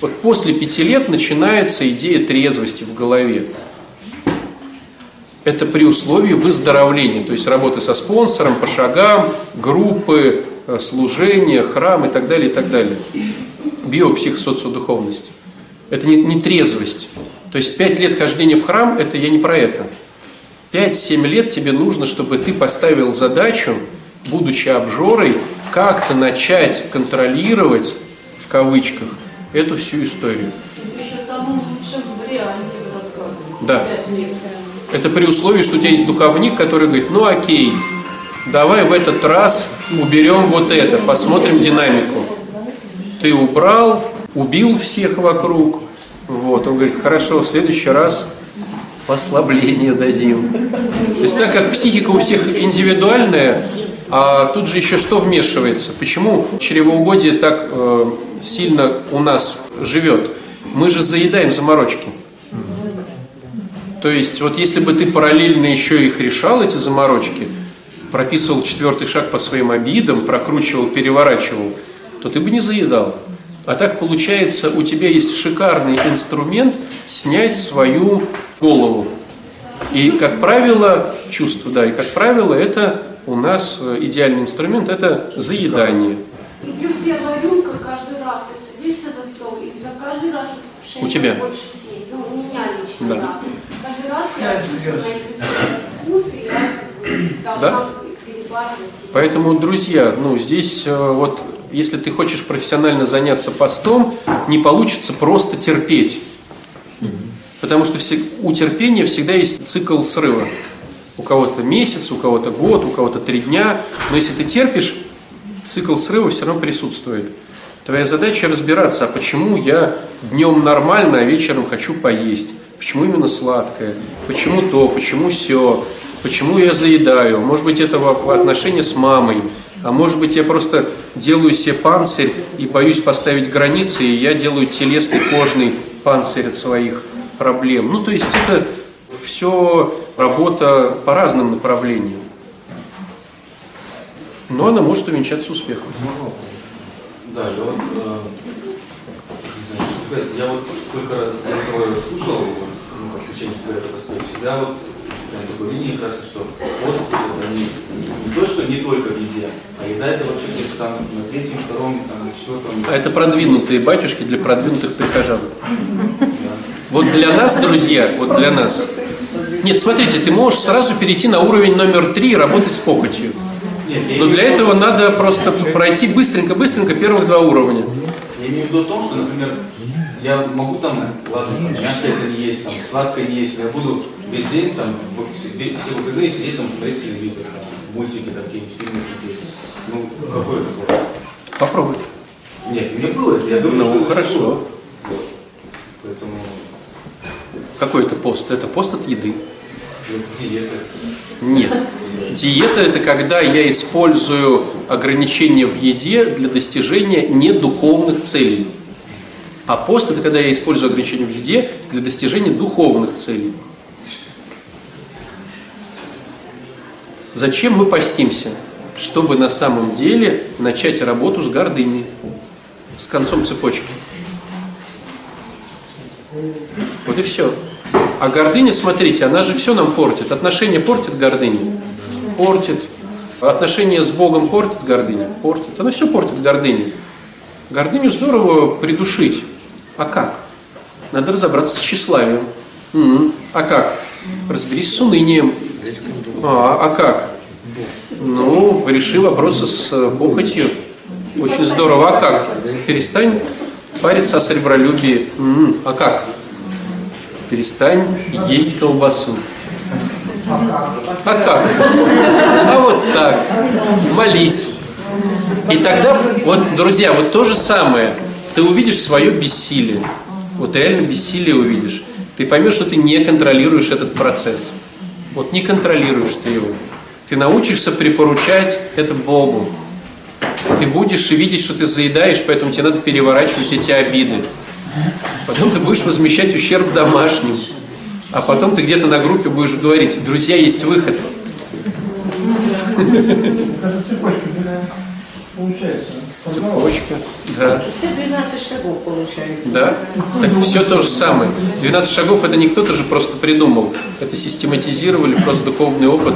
Вот после 5 лет начинается идея трезвости в голове. Это при условии выздоровления, то есть работы со спонсором, по шагам, группы, э, служения, храм и так далее, и так далее. Биопсихосоциодуховность. Это не, не трезвость. То есть 5 лет хождения в храм, это я не про это. 5-7 лет тебе нужно, чтобы ты поставил задачу, будучи обжорой, как-то начать контролировать, в кавычках, эту всю историю. Да. Это при условии, что у тебя есть духовник, который говорит, ну окей, давай в этот раз уберем вот это, посмотрим динамику. Ты убрал, убил всех вокруг. Вот, он говорит, хорошо, в следующий раз послабление дадим. То есть так как психика у всех индивидуальная, а тут же еще что вмешивается? Почему чревоугодие так э, сильно у нас живет? Мы же заедаем заморочки. То есть, вот если бы ты параллельно еще их решал, эти заморочки, прописывал четвертый шаг по своим обидам, прокручивал, переворачивал, то ты бы не заедал. А так получается, у тебя есть шикарный инструмент снять свою голову. И, как правило, чувство, да, и, как правило, это у нас э, идеальный инструмент – это заедание. И плюс первая рюмка каждый раз, ты садишься за стол, и у тебя каждый раз искушение У тебя? больше съесть. Ну, у меня лично, Да. да. Каждый раз я чувствую вкус, и я Да? Поэтому, друзья, ну здесь э, вот, если ты хочешь профессионально заняться постом, не получится просто терпеть. Потому что у терпения всегда есть цикл срыва. У кого-то месяц, у кого-то год, у кого-то три дня. Но если ты терпишь, цикл срыва все равно присутствует. Твоя задача разбираться, а почему я днем нормально, а вечером хочу поесть. Почему именно сладкое? Почему то, почему все? Почему я заедаю? Может быть, это отношении с мамой. А может быть, я просто делаю себе панцирь и боюсь поставить границы, и я делаю телесный кожный панцирь от своих проблем. Ну, то есть это все работа по разным направлениям. Но она может увенчаться успехом. Да, я вот, э, я вот сколько раз этого слушал, ну, как священники говорят, это всегда вот выстроен такой линии как раз, что пост это не, не то, что не только в еде, а еда это вообще где-то там на третьем, втором, там, четвертом. А это продвинутые батюшки для продвинутых прихожан. Вот для нас, друзья, вот для нас. Нет, смотрите, ты можешь сразу перейти на уровень номер три и работать с похотью. Нет, Но для этого надо просто пройти быстренько-быстренько первых два уровня. Я имею в виду в том, что, например, я могу там, ладно, мясо это не есть, там, сладкое не есть, но я буду весь день, там, все выходные сидеть там, смотреть телевизор, там, мультики, там, какие-нибудь фильмы смотреть. Ну, какой это плохо? Попробуй. Нет, меня было это, я говорю, Ну, что хорошо. было. Поэтому Какой это пост? Это пост от еды. Диета. Нет. Диета – это когда я использую ограничения в еде для достижения недуховных целей. А пост – это когда я использую ограничения в еде для достижения духовных целей. Зачем мы постимся? Чтобы на самом деле начать работу с гордыней, с концом цепочки. Вот и все. А гордыня, смотрите, она же все нам портит. Отношения портит гордыня? Портит. Отношения с Богом портит гордыня? Портит. Она все портит гордыня. Гордыню здорово придушить. А как? Надо разобраться с тщеславием. М, А как? Разберись с унынием. А, а как? Ну, реши вопросы с э, похотью. Очень здорово. А как? Перестань париться о сребролюбии. М, А как? Перестань есть колбасу. А как? А вот так. Молись. И тогда, вот, друзья, вот то же самое. Ты увидишь свое бессилие. Вот реально бессилие увидишь. Ты поймешь, что ты не контролируешь этот процесс. Вот не контролируешь ты его. Ты научишься припоручать это Богу. Ты будешь видеть, что ты заедаешь, поэтому тебе надо переворачивать эти обиды. Потом ты будешь возмещать ущерб домашним. А потом ты где-то на группе будешь говорить, друзья, есть выход. Это цепочка получается. Цепочка. Да. Все 12 шагов получается. Да? Так все то же самое. 12 шагов это не кто-то же просто придумал. Это систематизировали просто духовный опыт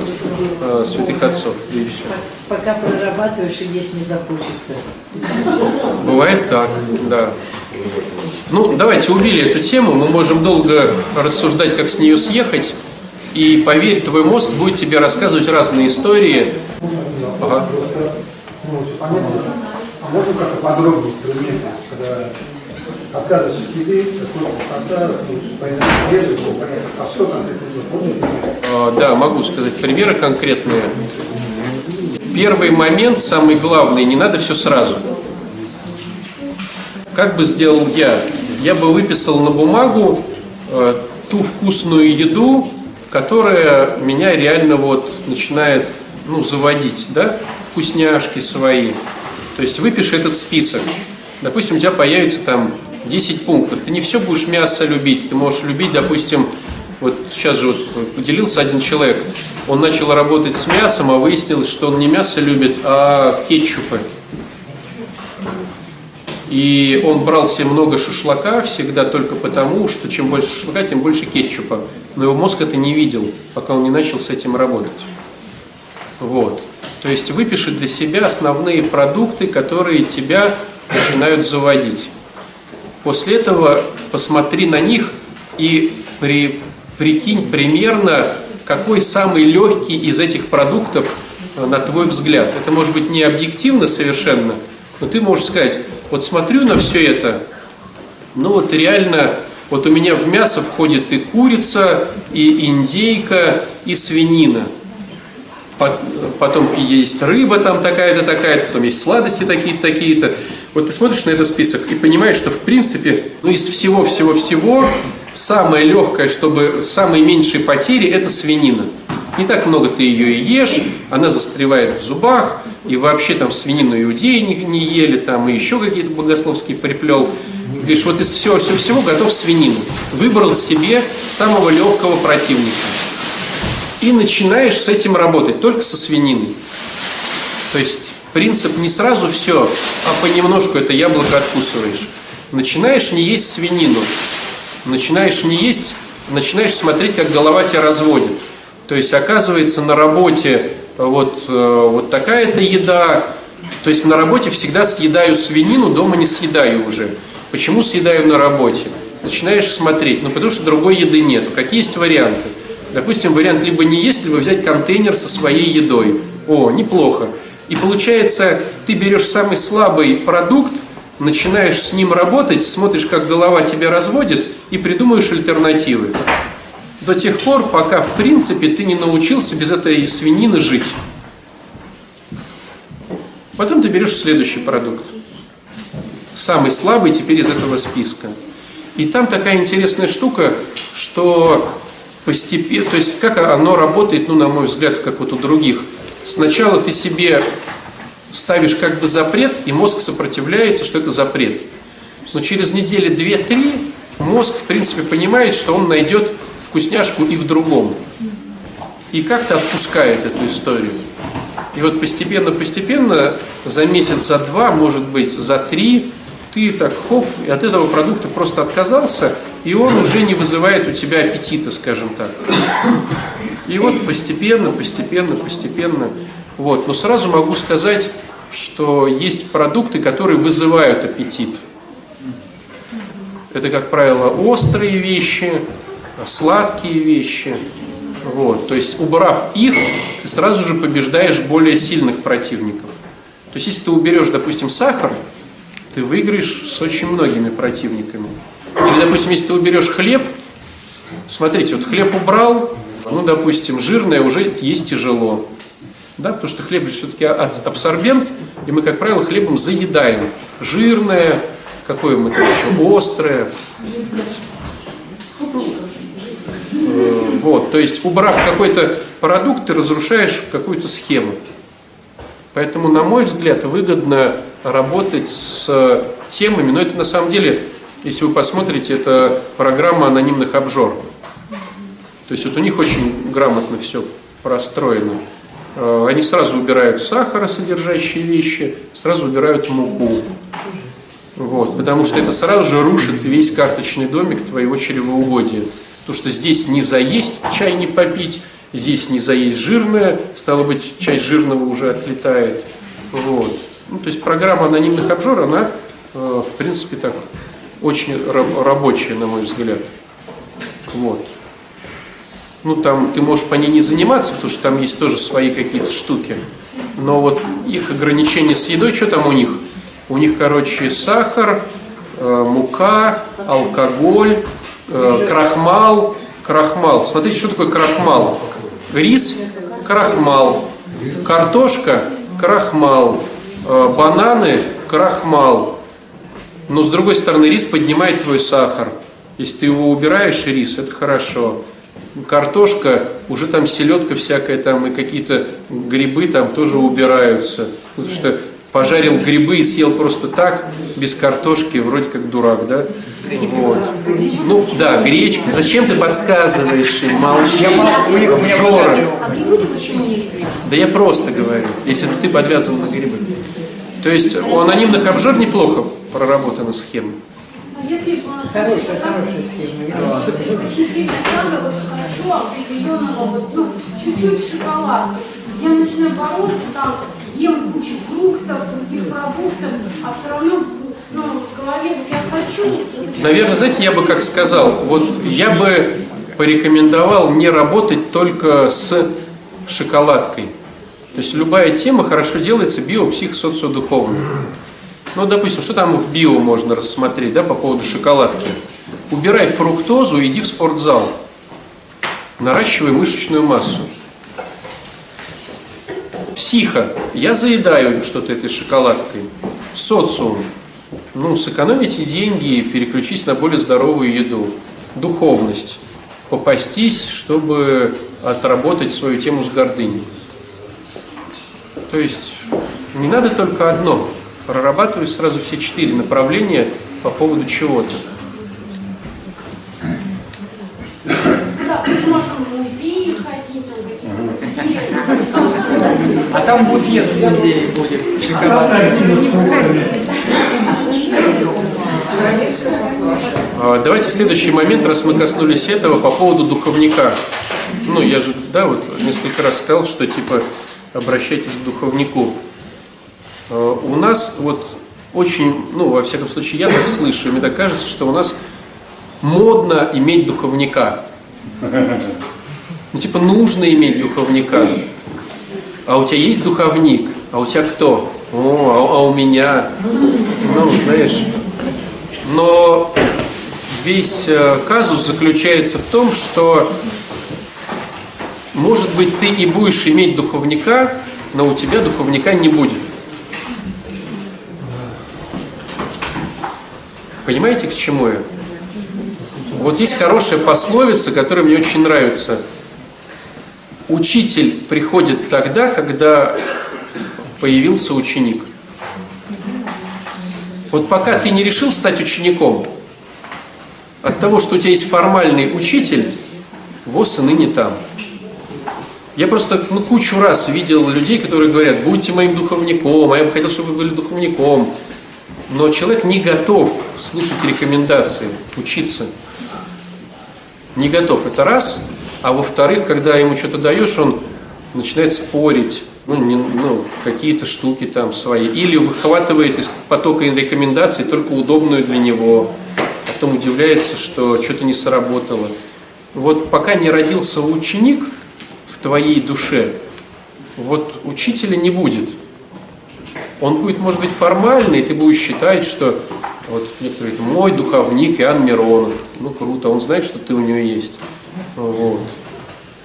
э, святых отцов. И все. Пока прорабатываешь и есть не захочется. Бывает так, да. Ну, давайте убили эту тему. Мы можем долго рассуждать, как с нее съехать. И поверь, твой мозг будет тебе рассказывать разные истории. Ага. А можно как-то подробнее инструменты, когда понятно, понятно, а что там? Можно объяснить? А, Да, могу сказать примеры конкретные. Первый момент, самый главный, не надо все сразу. Как бы сделал я? Я бы выписал на бумагу э, ту вкусную еду, которая меня реально вот начинает ну, заводить, да, вкусняшки свои. То есть выпиши этот список. Допустим, у тебя появится там 10 пунктов. Ты не все будешь мясо любить, ты можешь любить, допустим, вот сейчас же вот поделился один человек, он начал работать с мясом, а выяснилось, что он не мясо любит, а кетчупы. И он брал себе много шашлака всегда только потому, что чем больше шашлака, тем больше кетчупа. Но его мозг это не видел, пока он не начал с этим работать. Вот. То есть выпиши для себя основные продукты, которые тебя начинают заводить. После этого посмотри на них и при, прикинь примерно, какой самый легкий из этих продуктов э, на твой взгляд. Это может быть не объективно совершенно, но ты можешь сказать, вот смотрю на все это, ну вот реально, вот у меня в мясо входит и курица, и индейка, и свинина. Пот- Потом есть рыба там такая-то, такая-то, потом есть сладости такие-то, такие-то. Вот ты смотришь на этот список и понимаешь, что в принципе, ну из всего-всего-всего, самое легкое, чтобы самые меньшие потери, это свинина. Не так много ты ее и ешь, она застревает в зубах, и вообще там свинину иудеи не, не ели, там и еще какие-то богословские приплел. Говоришь, вот из всего-всего готов свинину. Выбрал себе самого легкого противника. И начинаешь с этим работать, только со свининой. То есть принцип не сразу все, а понемножку это яблоко откусываешь. Начинаешь не есть свинину, начинаешь не есть, начинаешь смотреть, как голова тебя разводит. То есть, оказывается, на работе вот, э, вот такая-то еда. То есть, на работе всегда съедаю свинину, дома не съедаю уже. Почему съедаю на работе? Начинаешь смотреть, ну потому что другой еды нету. Какие есть варианты? Допустим, вариант либо не есть, либо взять контейнер со своей едой. О, неплохо. И получается, ты берешь самый слабый продукт, начинаешь с ним работать, смотришь, как голова тебя разводит, и придумаешь альтернативы. До тех пор, пока, в принципе, ты не научился без этой свинины жить. Потом ты берешь следующий продукт. Самый слабый теперь из этого списка. И там такая интересная штука, что постепенно, то есть как оно работает, ну, на мой взгляд, как вот у других. Сначала ты себе ставишь как бы запрет, и мозг сопротивляется, что это запрет. Но через недели две-три мозг, в принципе, понимает, что он найдет вкусняшку и в другом. И как-то отпускает эту историю. И вот постепенно-постепенно, за месяц, за два, может быть, за три, ты так хоп, и от этого продукта просто отказался, и он уже не вызывает у тебя аппетита, скажем так. И вот постепенно, постепенно, постепенно. Вот. Но сразу могу сказать, что есть продукты, которые вызывают аппетит. Это, как правило, острые вещи, сладкие вещи. Вот. То есть, убрав их, ты сразу же побеждаешь более сильных противников. То есть, если ты уберешь, допустим, сахар, ты выиграешь с очень многими противниками. Или, допустим, если ты уберешь хлеб, смотрите, вот хлеб убрал, ну, допустим, жирное уже есть тяжело. Да, потому что хлеб все-таки абсорбент, и мы, как правило, хлебом заедаем. Жирное, какое мы там еще, острое. Э, вот, то есть, убрав какой-то продукт, ты разрушаешь какую-то схему. Поэтому, на мой взгляд, выгодно работать с темами, но это на самом деле, если вы посмотрите, это программа анонимных обжор. То есть вот у них очень грамотно все простроено. Э, они сразу убирают сахаросодержащие вещи, сразу убирают муку. Вот, потому что это сразу же рушит весь карточный домик твоего чревоугодия. Потому что здесь не заесть, чай не попить, здесь не заесть жирное, стало быть, часть жирного уже отлетает. Вот. Ну, то есть программа анонимных обжор, она, э, в принципе, так очень рабочая, на мой взгляд. Вот. Ну, там ты можешь по ней не заниматься, потому что там есть тоже свои какие-то штуки. Но вот их ограничения с едой, что там у них? У них, короче, сахар, э, мука, алкоголь, э, крахмал. Крахмал. Смотрите, что такое крахмал? Рис – крахмал. Картошка – крахмал. Э, бананы – крахмал. Но с другой стороны, рис поднимает твой сахар. Если ты его убираешь, рис, это хорошо. Картошка, уже там селедка всякая, там и какие-то грибы там тоже убираются. Потому что пожарил грибы и съел просто так, без картошки, вроде как дурак, да? Вот. Ну, да, гречка. Зачем ты подсказываешь им? Молчи. Жора. Да я просто говорю, если ты подвязан на грибы. То есть у анонимных обжор неплохо проработана схема. Хорошая, хорошая схема. хорошо определенного, вот, ну, чуть-чуть шоколад. Я начинаю бороться, там, ем кучу фруктов, других продуктов, а все равно ну, в голове я хочу. Наверное, знаете, я бы как сказал, вот я бы порекомендовал не работать только с шоколадкой. То есть любая тема хорошо делается био, псих, социодуховно. Ну, допустим, что там в био можно рассмотреть, да, по поводу шоколадки? Убирай фруктозу, иди в спортзал. Наращивай мышечную массу. Психо. Я заедаю что-то этой шоколадкой. Социум. Ну, сэкономите деньги и переключись на более здоровую еду. Духовность. Попастись, чтобы отработать свою тему с гордыней. То есть не надо только одно. Прорабатывай сразу все четыре направления по поводу чего-то. А там буфет в музее будет. А, давайте следующий момент, раз мы коснулись этого, по поводу духовника. Ну, я же, да, вот несколько раз сказал, что типа обращайтесь к духовнику. Э, У нас вот очень, ну, во всяком случае, я так слышу, мне так кажется, что у нас модно иметь духовника. Ну, типа, нужно иметь духовника. А у тебя есть духовник? А у тебя кто? О, а, а у меня? Ну, знаешь. Но весь э, казус заключается в том, что, может быть, ты и будешь иметь духовника, но у тебя духовника не будет. Понимаете, к чему я? Вот есть хорошая пословица, которая мне очень нравится. Учитель приходит тогда, когда появился ученик. Вот пока ты не решил стать учеником, от того, что у тебя есть формальный учитель, ВОЗ и ныне там. Я просто ну, кучу раз видел людей, которые говорят, будьте моим духовником, а я бы хотел, чтобы вы были духовником. Но человек не готов слушать рекомендации, учиться. Не готов, это раз. А во-вторых, когда ему что-то даешь, он начинает спорить, ну, не, ну, какие-то штуки там свои. Или выхватывает из потока рекомендаций только удобную для него. А потом удивляется, что что-то не сработало. Вот пока не родился ученик в твоей душе, вот учителя не будет. Он будет, может быть, формальный, и ты будешь считать, что вот некоторые говорят, мой духовник Иоанн Миронов. Ну, круто, он знает, что ты у него есть. Вот.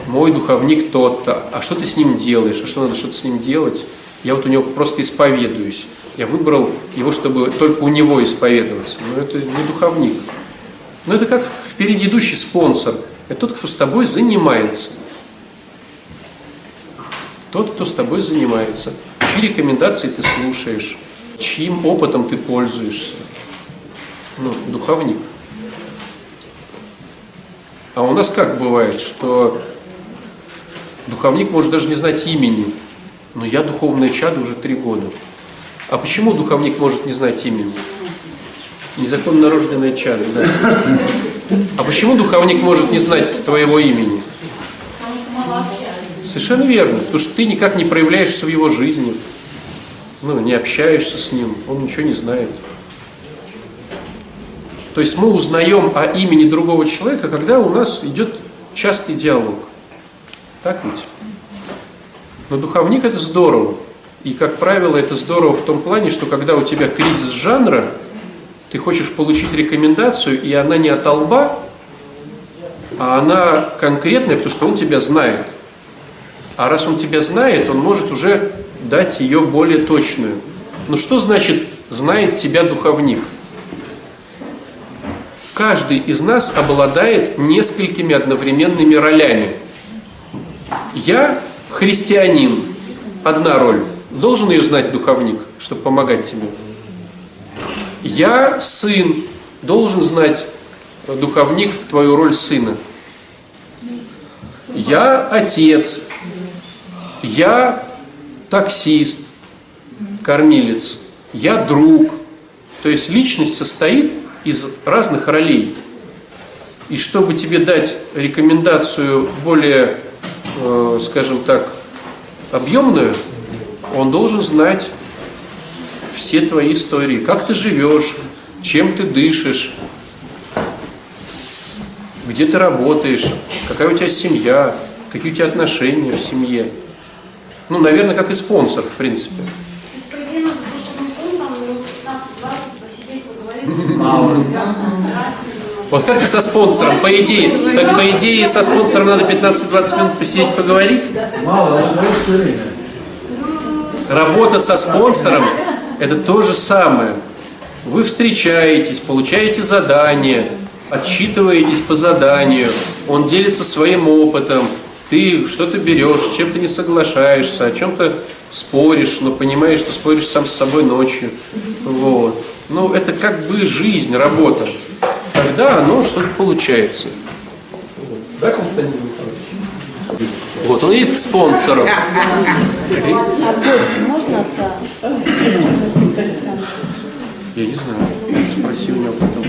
Мой духовник тот-то. А что ты с ним делаешь? А что надо что-то с ним делать? Я вот у него просто исповедуюсь. Я выбрал его, чтобы только у него исповедоваться. Но это не духовник. Но это как впереди идущий спонсор. Это тот, кто с тобой занимается. Тот, кто с тобой занимается. Чьи рекомендации ты слушаешь. Чьим опытом ты пользуешься. Ну, духовник. А у нас как бывает, что духовник может даже не знать имени, но я духовное чадо уже три года. А почему духовник может не знать имени? Незаконно рожденное чадо, да. А почему духовник может не знать твоего имени? Совершенно верно, потому что ты никак не проявляешься в его жизни, ну, не общаешься с ним, он ничего не знает. То есть мы узнаем о имени другого человека, когда у нас идет частый диалог. Так ведь? Но духовник это здорово. И, как правило, это здорово в том плане, что когда у тебя кризис жанра, ты хочешь получить рекомендацию, и она не от лба, а она конкретная, потому что он тебя знает. А раз он тебя знает, он может уже дать ее более точную. Но что значит знает тебя духовник? Каждый из нас обладает несколькими одновременными ролями. Я христианин, одна роль. Должен ее знать духовник, чтобы помогать тебе. Я сын, должен знать духовник твою роль сына. Я отец, я таксист, кормилец, я друг. То есть личность состоит из разных ролей. И чтобы тебе дать рекомендацию более, э, скажем так, объемную, он должен знать все твои истории. Как ты живешь, чем ты дышишь, где ты работаешь, какая у тебя семья, какие у тебя отношения в семье. Ну, наверное, как и спонсор, в принципе. То есть, по идее, надо просто там, ну, 15-20 посидеть, поговорить. Вот как ты со спонсором, по идее, так по идее со спонсором надо 15-20 минут посидеть, поговорить? Мало. Работа со спонсором – это то же самое. Вы встречаетесь, получаете задание, отчитываетесь по заданию, он делится своим опытом, ты что-то берешь, с чем-то не соглашаешься, о чем-то споришь, но понимаешь, что споришь сам с собой ночью. Вот. Ну, это как бы жизнь, работа. Тогда оно что-то получается. Да, Константин Михайлович? Вот, он едет к спонсору. А гости можно отца? Я не знаю. Спроси у него потом.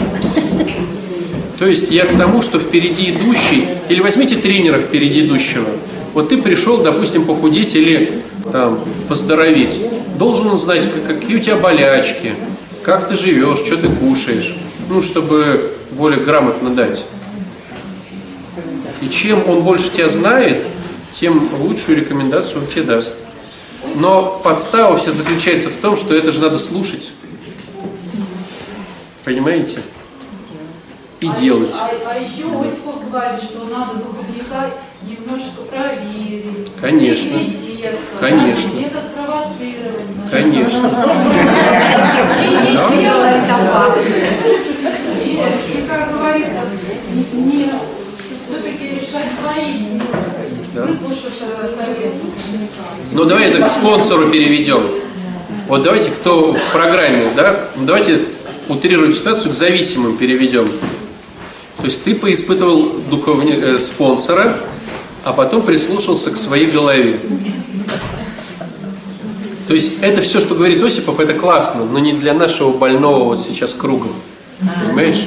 То есть я к тому, что впереди идущий, или возьмите тренера впереди идущего. Вот ты пришел, допустим, похудеть или там, поздороветь. Должен он знать, как- какие у тебя болячки, как ты живешь, что ты кушаешь. Ну, чтобы более грамотно дать. И чем он больше тебя знает, тем лучшую рекомендацию он тебе даст. Но подстава вся заключается в том, что это же надо слушать. Понимаете? И делать. А, а еще Осипов говорит, что надо духовника немножко проверить. Конечно. Приглядеться, Конечно. даже Где-то спровоцировать. Конечно. И, и, как говорится, не, не все-таки решать свои, Да. э. Ну давай это к спонсору переведем. Вот давайте, кто в программе, да, ну, давайте утрирую ситуацию к зависимым переведем. То есть ты поиспытывал духовни... э, спонсора, а потом прислушался к своей голове. То есть это все, что говорит Осипов, это классно, но не для нашего больного вот сейчас круга. Понимаешь?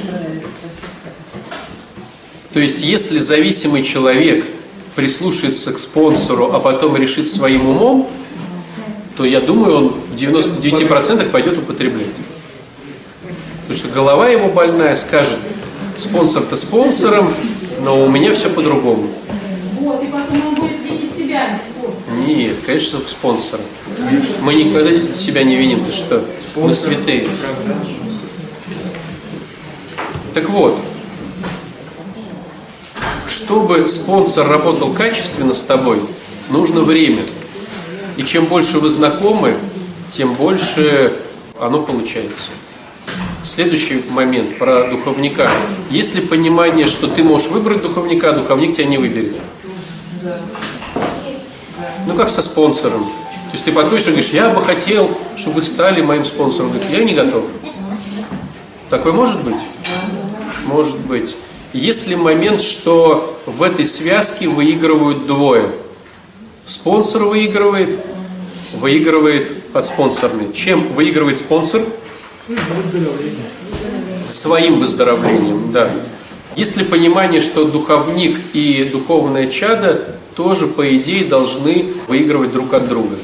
То есть если зависимый человек прислушается к спонсору, а потом решит своим умом, то я думаю, он в 99% пойдет употреблять. Потому что голова его больная скажет, спонсор-то спонсором, но у меня все по-другому. Вот, и потом он будет видеть себя без спонсора. Нет, конечно, спонсора. Мы никогда себя не виним, ты что? Мы святые. Так вот, чтобы спонсор работал качественно с тобой, нужно время. И чем больше вы знакомы, тем больше оно получается. Следующий момент про духовника. Есть ли понимание, что ты можешь выбрать духовника, а духовник тебя не выберет? Ну как со спонсором. То есть ты подходишь и говоришь, я бы хотел, чтобы вы стали моим спонсором. Он говорит, я не готов. Такое может быть? Может быть. Есть ли момент, что в этой связке выигрывают двое? Спонсор выигрывает, выигрывает подспонсорный. Чем выигрывает спонсор? Своим выздоровлением, да. Есть ли понимание, что духовник и духовное чадо тоже, по идее, должны выигрывать друг от друга?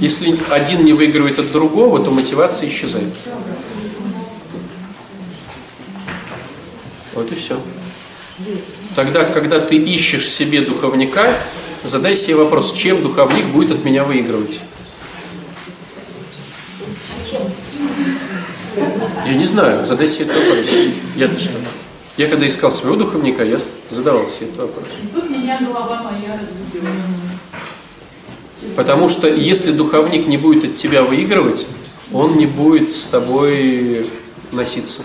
Если один не выигрывает от другого, то мотивация исчезает. Вот и все. Тогда, когда ты ищешь себе духовника, задай себе вопрос, чем духовник будет от меня выигрывать? Я не знаю, задай себе этот вопрос. Я-то что? Я когда искал своего духовника, я задавал себе этот вопрос. Тут меня голова моя разбудила. Потому что если духовник не будет от тебя выигрывать, он не будет с тобой носиться.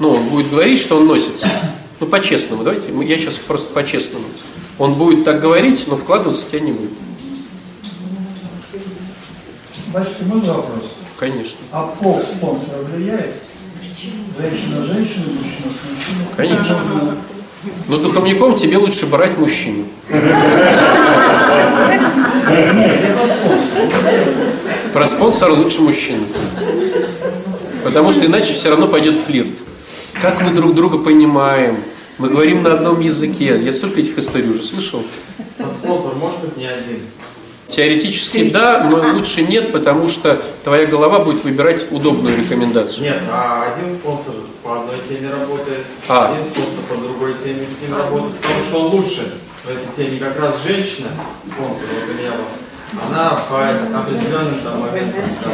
Ну, он будет говорить, что он носится. Ну, по-честному, давайте. Я сейчас просто по-честному. Он будет так говорить, но вкладываться в тебя не будет. Батюшка, можно вопрос? Конечно. А пол спонсора влияет? Женщина женщина, мужчина мужчина? Конечно. Но духовником тебе лучше брать мужчину. Про спонсора лучше мужчину. Потому что иначе все равно пойдет флирт. Как мы друг друга понимаем? Мы говорим на одном языке. Я столько этих историй уже слышал. А спонсор может быть не один? Теоретически да, но лучше нет, потому что твоя голова будет выбирать удобную рекомендацию. Нет, а один спонсор по одной теме работает, А. один спонсор по другой теме с ним работает, потому что он лучше в этой теме. Как раз женщина, спонсор, вот у меня вот, она по определенным там моментам, там,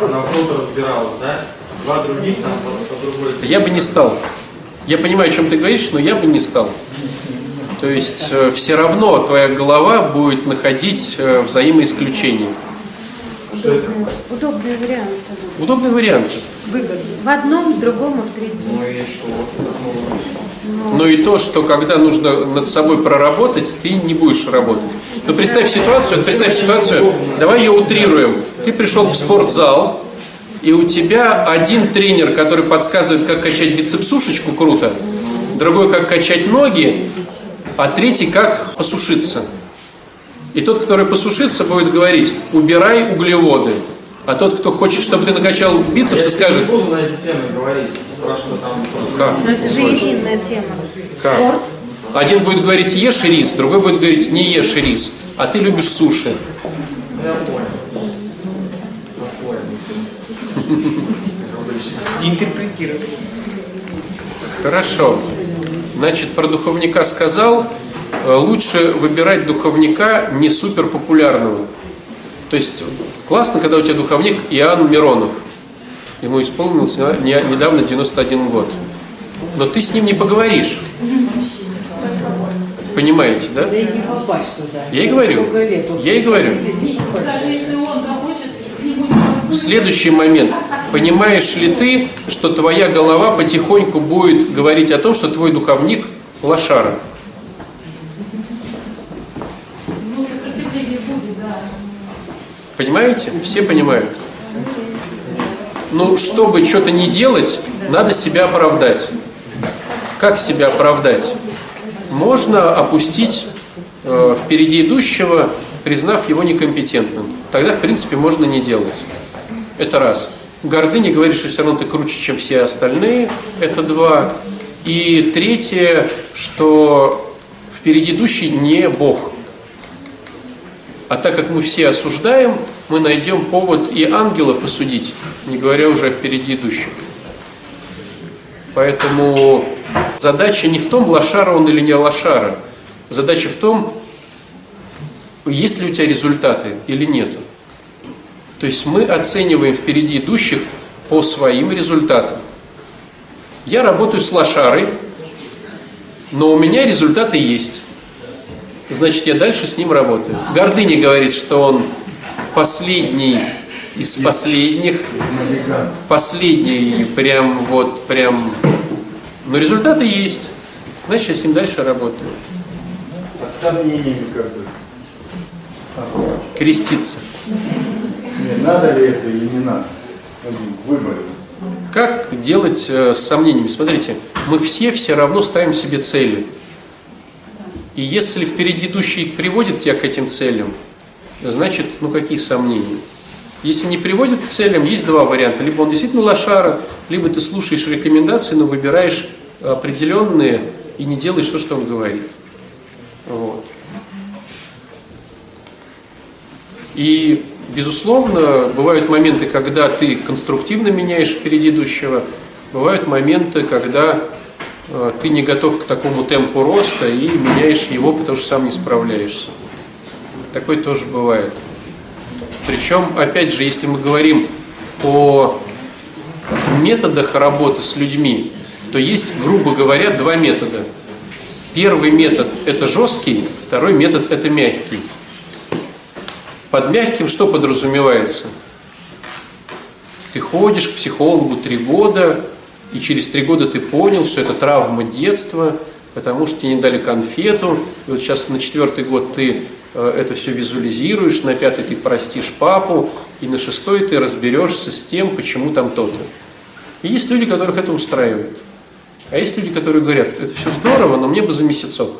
а, она чем-то разбиралась, да? Два других там по, по другой теме. Я бы не стал. Я понимаю, о чем ты говоришь, но я бы не стал. То есть э, все равно твоя голова будет находить э, взаимоисключения. Что это? Удобные варианты. Удобные варианты. В одном, в другом и в третьем. Ну и что? Ну, Но и то, что когда нужно над собой проработать, ты не будешь работать. Ну представь ситуацию, представь ситуацию, давай ее утрируем. Ты пришел в спортзал, и у тебя один тренер, который подсказывает, как качать бицепсушечку круто, другой, как качать ноги, а третий, как посушиться. И тот, который посушиться, будет говорить, убирай углеводы. А тот, кто хочет, чтобы ты накачал бицепсы, скажет, буду на эти темы говорить, про что там... как? Но это же единая тема. Как? Спорт. Один будет говорить ешь рис, другой будет говорить не ешь рис, а ты любишь суши. Я понял. Интерпретировать. Хорошо. Значит, про духовника сказал, э, лучше выбирать духовника не супер популярного. То есть классно, когда у тебя духовник Иоанн Миронов. Ему исполнился не- недавно 91 год. Но ты с ним не поговоришь. Понимаете, да? Да и не попасть туда. Я и говорю. Лет Я и говорю. Следующий момент. Понимаешь ли ты, что твоя голова потихоньку будет говорить о том, что твой духовник лошара? Понимаете? Все понимают. Ну, чтобы что-то не делать, надо себя оправдать. Как себя оправдать? Можно опустить э, впереди идущего, признав его некомпетентным. Тогда, в принципе, можно не делать. Это раз. Гордыня говорит, что все равно ты круче, чем все остальные. Это два. И третье, что впереди идущий не Бог. А так как мы все осуждаем, мы найдем повод и ангелов осудить, не говоря уже о впереди идущих. Поэтому задача не в том, лошара он или не лошара. Задача в том, есть ли у тебя результаты или нету. То есть мы оцениваем впереди идущих по своим результатам. Я работаю с лошарой, но у меня результаты есть. Значит, я дальше с ним работаю. Гордыня говорит, что он последний из последних, последний прям вот прям, но результаты есть. Значит, я с ним дальше работаю. А с сомнениями как бы. Креститься. Надо ли это или не надо? В выборе. Как делать э, с сомнениями? Смотрите, мы все все равно ставим себе цели. И если впереди идущий приводит тебя к этим целям, значит, ну какие сомнения? Если не приводит к целям, есть два варианта. Либо он действительно лошара, либо ты слушаешь рекомендации, но выбираешь определенные и не делаешь то, что он говорит. Вот. И, безусловно, бывают моменты, когда ты конструктивно меняешь впереди идущего, бывают моменты, когда э, ты не готов к такому темпу роста и меняешь его, потому что сам не справляешься. Такое тоже бывает. Причем, опять же, если мы говорим о методах работы с людьми, то есть, грубо говоря, два метода. Первый метод – это жесткий, второй метод – это мягкий. Под мягким что подразумевается? Ты ходишь к психологу три года, и через три года ты понял, что это травма детства, потому что тебе не дали конфету, и вот сейчас на четвертый год ты э, это все визуализируешь, на пятый ты простишь папу, и на шестой ты разберешься с тем, почему там то-то. И есть люди, которых это устраивает. А есть люди, которые говорят, это все здорово, но мне бы за месяцок.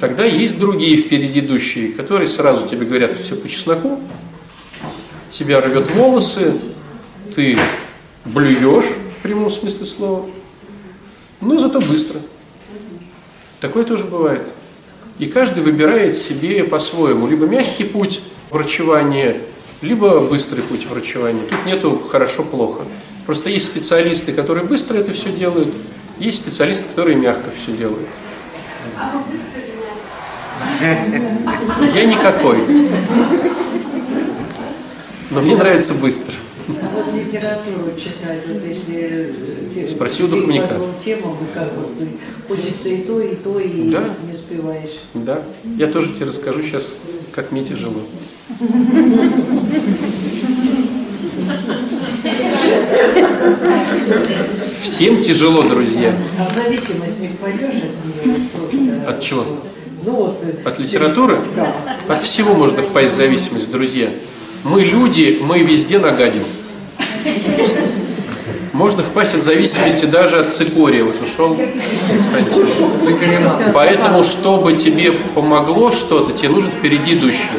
Тогда есть другие впереди идущие, которые сразу тебе говорят, все по чесноку, тебя рвет волосы, ты блюешь в прямом смысле слова, но зато быстро. Такое тоже бывает. И каждый выбирает себе по-своему. Либо мягкий путь врачевания, либо быстрый путь врачевания. Тут нету хорошо-плохо. Просто есть специалисты, которые быстро это все делают, есть специалисты, которые мягко все делают. А вы быстро? Я никакой. Но мне нравится быстро. А вот литературу читать, вот если э, Спроси у духовника. и как вот ты хочется и то, и то, и Да. не успеваешь. Да. Я тоже тебе расскажу сейчас, как мне тяжело. Всем тяжело, друзья. А в зависимость не впадешь от нее просто? От чего? Ну вот. э, От литературы? Да. От всего можно впасть в зависимость, друзья. Мы люди, мы везде нагадим. Можно впасть от зависимости даже от цикория. Вот ушел Константин. Поэтому, чтобы тебе помогло что-то, тебе нужен впереди идущий.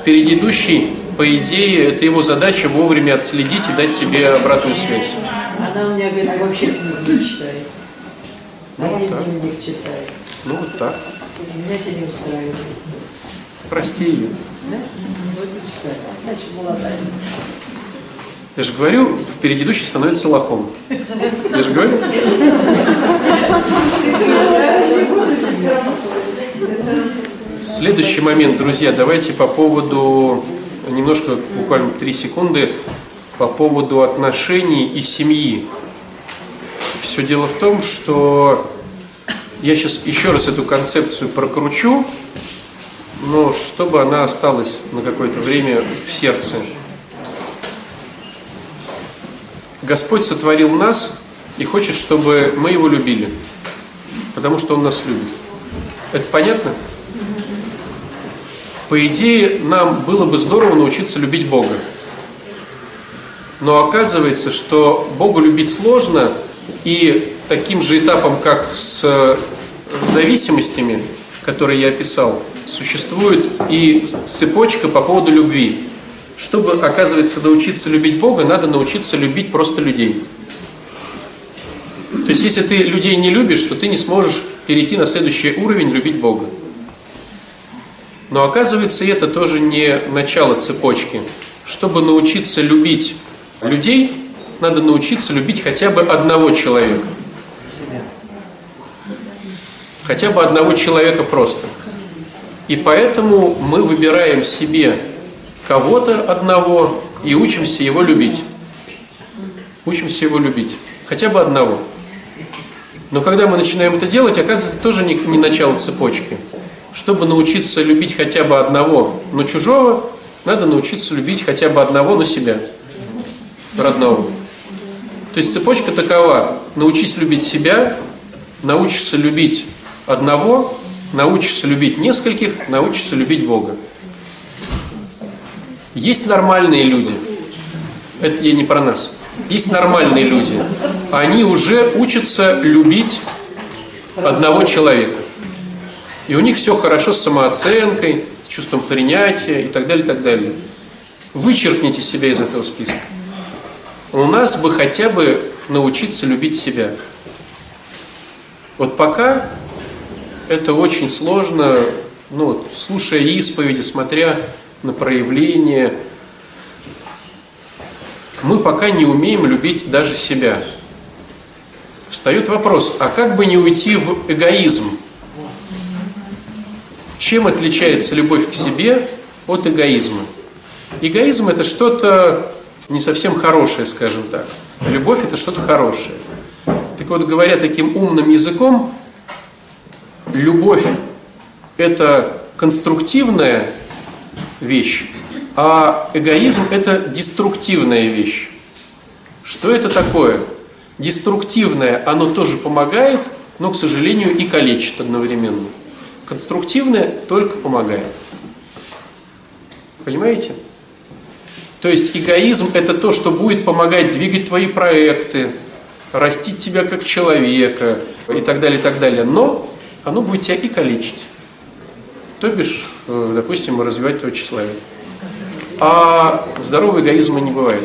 Впереди идущий по идее, это его задача вовремя отследить и дать тебе обратную связь. Она у меня, говорит, вообще не читает. А Ну, я так. дневник читаю. Ну вот так. Меня это не устраивает. Прости ее. Да? Вот и читаю. Значит, молодая. Я же говорю, впереди идущий становится лохом. Я же говорю. Следующий момент, друзья, давайте по поводу, немножко, буквально три секунды, по поводу отношений и семьи. Все дело в том, что я сейчас еще раз эту концепцию прокручу, но чтобы она осталась на какое-то время в сердце. Господь сотворил нас и хочет, чтобы мы Его любили, потому что Он нас любит. Это понятно? По идее, нам было бы здорово научиться любить Бога. Но оказывается, что Богу любить сложно, и таким же этапом, как с зависимостями, которые я описал, существует и цепочка по поводу любви. Чтобы, оказывается, научиться любить Бога, надо научиться любить просто людей. То есть, если ты людей не любишь, то ты не сможешь перейти на следующий уровень любить Бога. Но оказывается, это тоже не начало цепочки. Чтобы научиться любить людей, надо научиться любить хотя бы одного человека. Хотя бы одного человека просто. И поэтому мы выбираем себе кого-то одного и учимся его любить. Учимся его любить. Хотя бы одного. Но когда мы начинаем это делать, оказывается, тоже не, не начало цепочки. Чтобы научиться любить хотя бы одного, но чужого, надо научиться любить хотя бы одного, но себя, родного. То есть цепочка такова. Научись любить себя, научишься любить одного, научишься любить нескольких, научишься любить Бога. Есть нормальные люди. Это я не про нас. Есть нормальные люди. Они уже учатся любить одного человека. И у них все хорошо с самооценкой, с чувством принятия и так далее, и так далее. Вычеркните себя из этого списка. У нас бы хотя бы научиться любить себя. Вот пока это очень сложно, ну, слушая исповеди, смотря на проявления, мы пока не умеем любить даже себя. Встает вопрос, а как бы не уйти в эгоизм? Чем отличается любовь к себе от эгоизма? Эгоизм это что-то не совсем хорошее, скажем так. Любовь это что-то хорошее. Так вот, говоря таким умным языком, любовь это конструктивная вещь, а эгоизм это деструктивная вещь. Что это такое? Деструктивное, оно тоже помогает, но, к сожалению, и калечит одновременно. Конструктивное только помогает. Понимаете? То есть эгоизм это то, что будет помогать двигать твои проекты, растить тебя как человека и так далее, и так далее. Но оно будет тебя и калечить. То бишь, э, допустим, развивать твое тщеславие. А здорового эгоизма не бывает.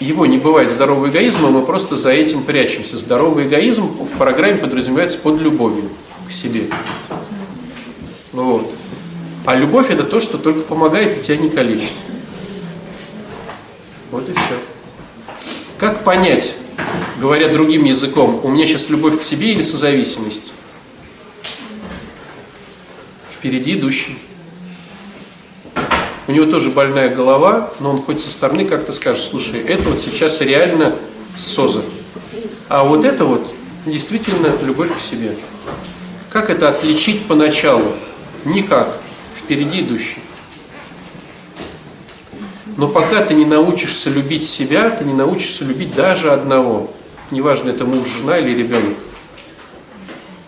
Его не бывает здорового эгоизма, мы просто за этим прячемся. Здоровый эгоизм в программе подразумевается под любовью к себе. Вот. А любовь это то, что только помогает и тебя не калечит. Вот и все. Как понять, говоря другим языком, у меня сейчас любовь к себе или созависимость? Впереди идущий. У него тоже больная голова, но он хоть со стороны как-то скажет, слушай, это вот сейчас реально соза. А вот это вот действительно любовь к себе. Как это отличить поначалу? Никак. Впереди идущий. Но пока ты не научишься любить себя, ты не научишься любить даже одного. Неважно, это муж, жена или ребенок.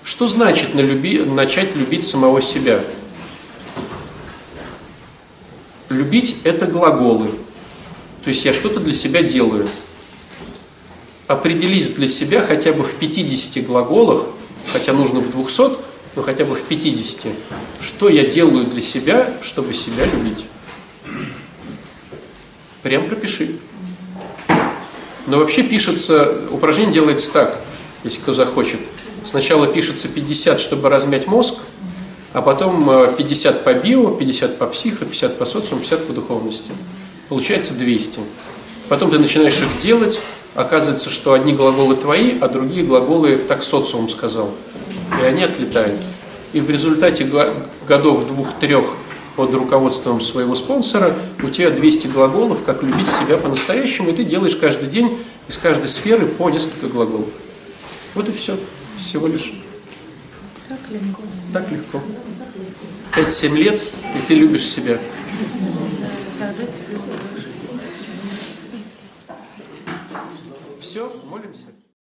Что значит налюби, начать любить самого себя? Любить – это глаголы. То есть я что-то для себя делаю. Определись для себя хотя бы в 50 глаголах, хотя нужно в 200, ну хотя бы в 50, что я делаю для себя, чтобы себя любить. Прям пропиши. Но вообще пишется, упражнение делается так, если кто захочет. Сначала пишется 50, чтобы размять мозг, а потом э, 50 по био, 50 по психо, 50 по социуму, 50 по духовности. Получается 200. Потом ты начинаешь их делать, оказывается, что одни глаголы твои, а другие глаголы так социум сказал. И они отлетают. И в результате го- годов двух-трех под руководством своего спонсора у тебя 200 глаголов, как любить себя по-настоящему, и ты делаешь каждый день из каждой сферы по несколько глаголов. Вот и все. Всего лишь. Так легко. Так легко. 5-7 лет, и ты любишь себя. Тогда тебе Все, молимся.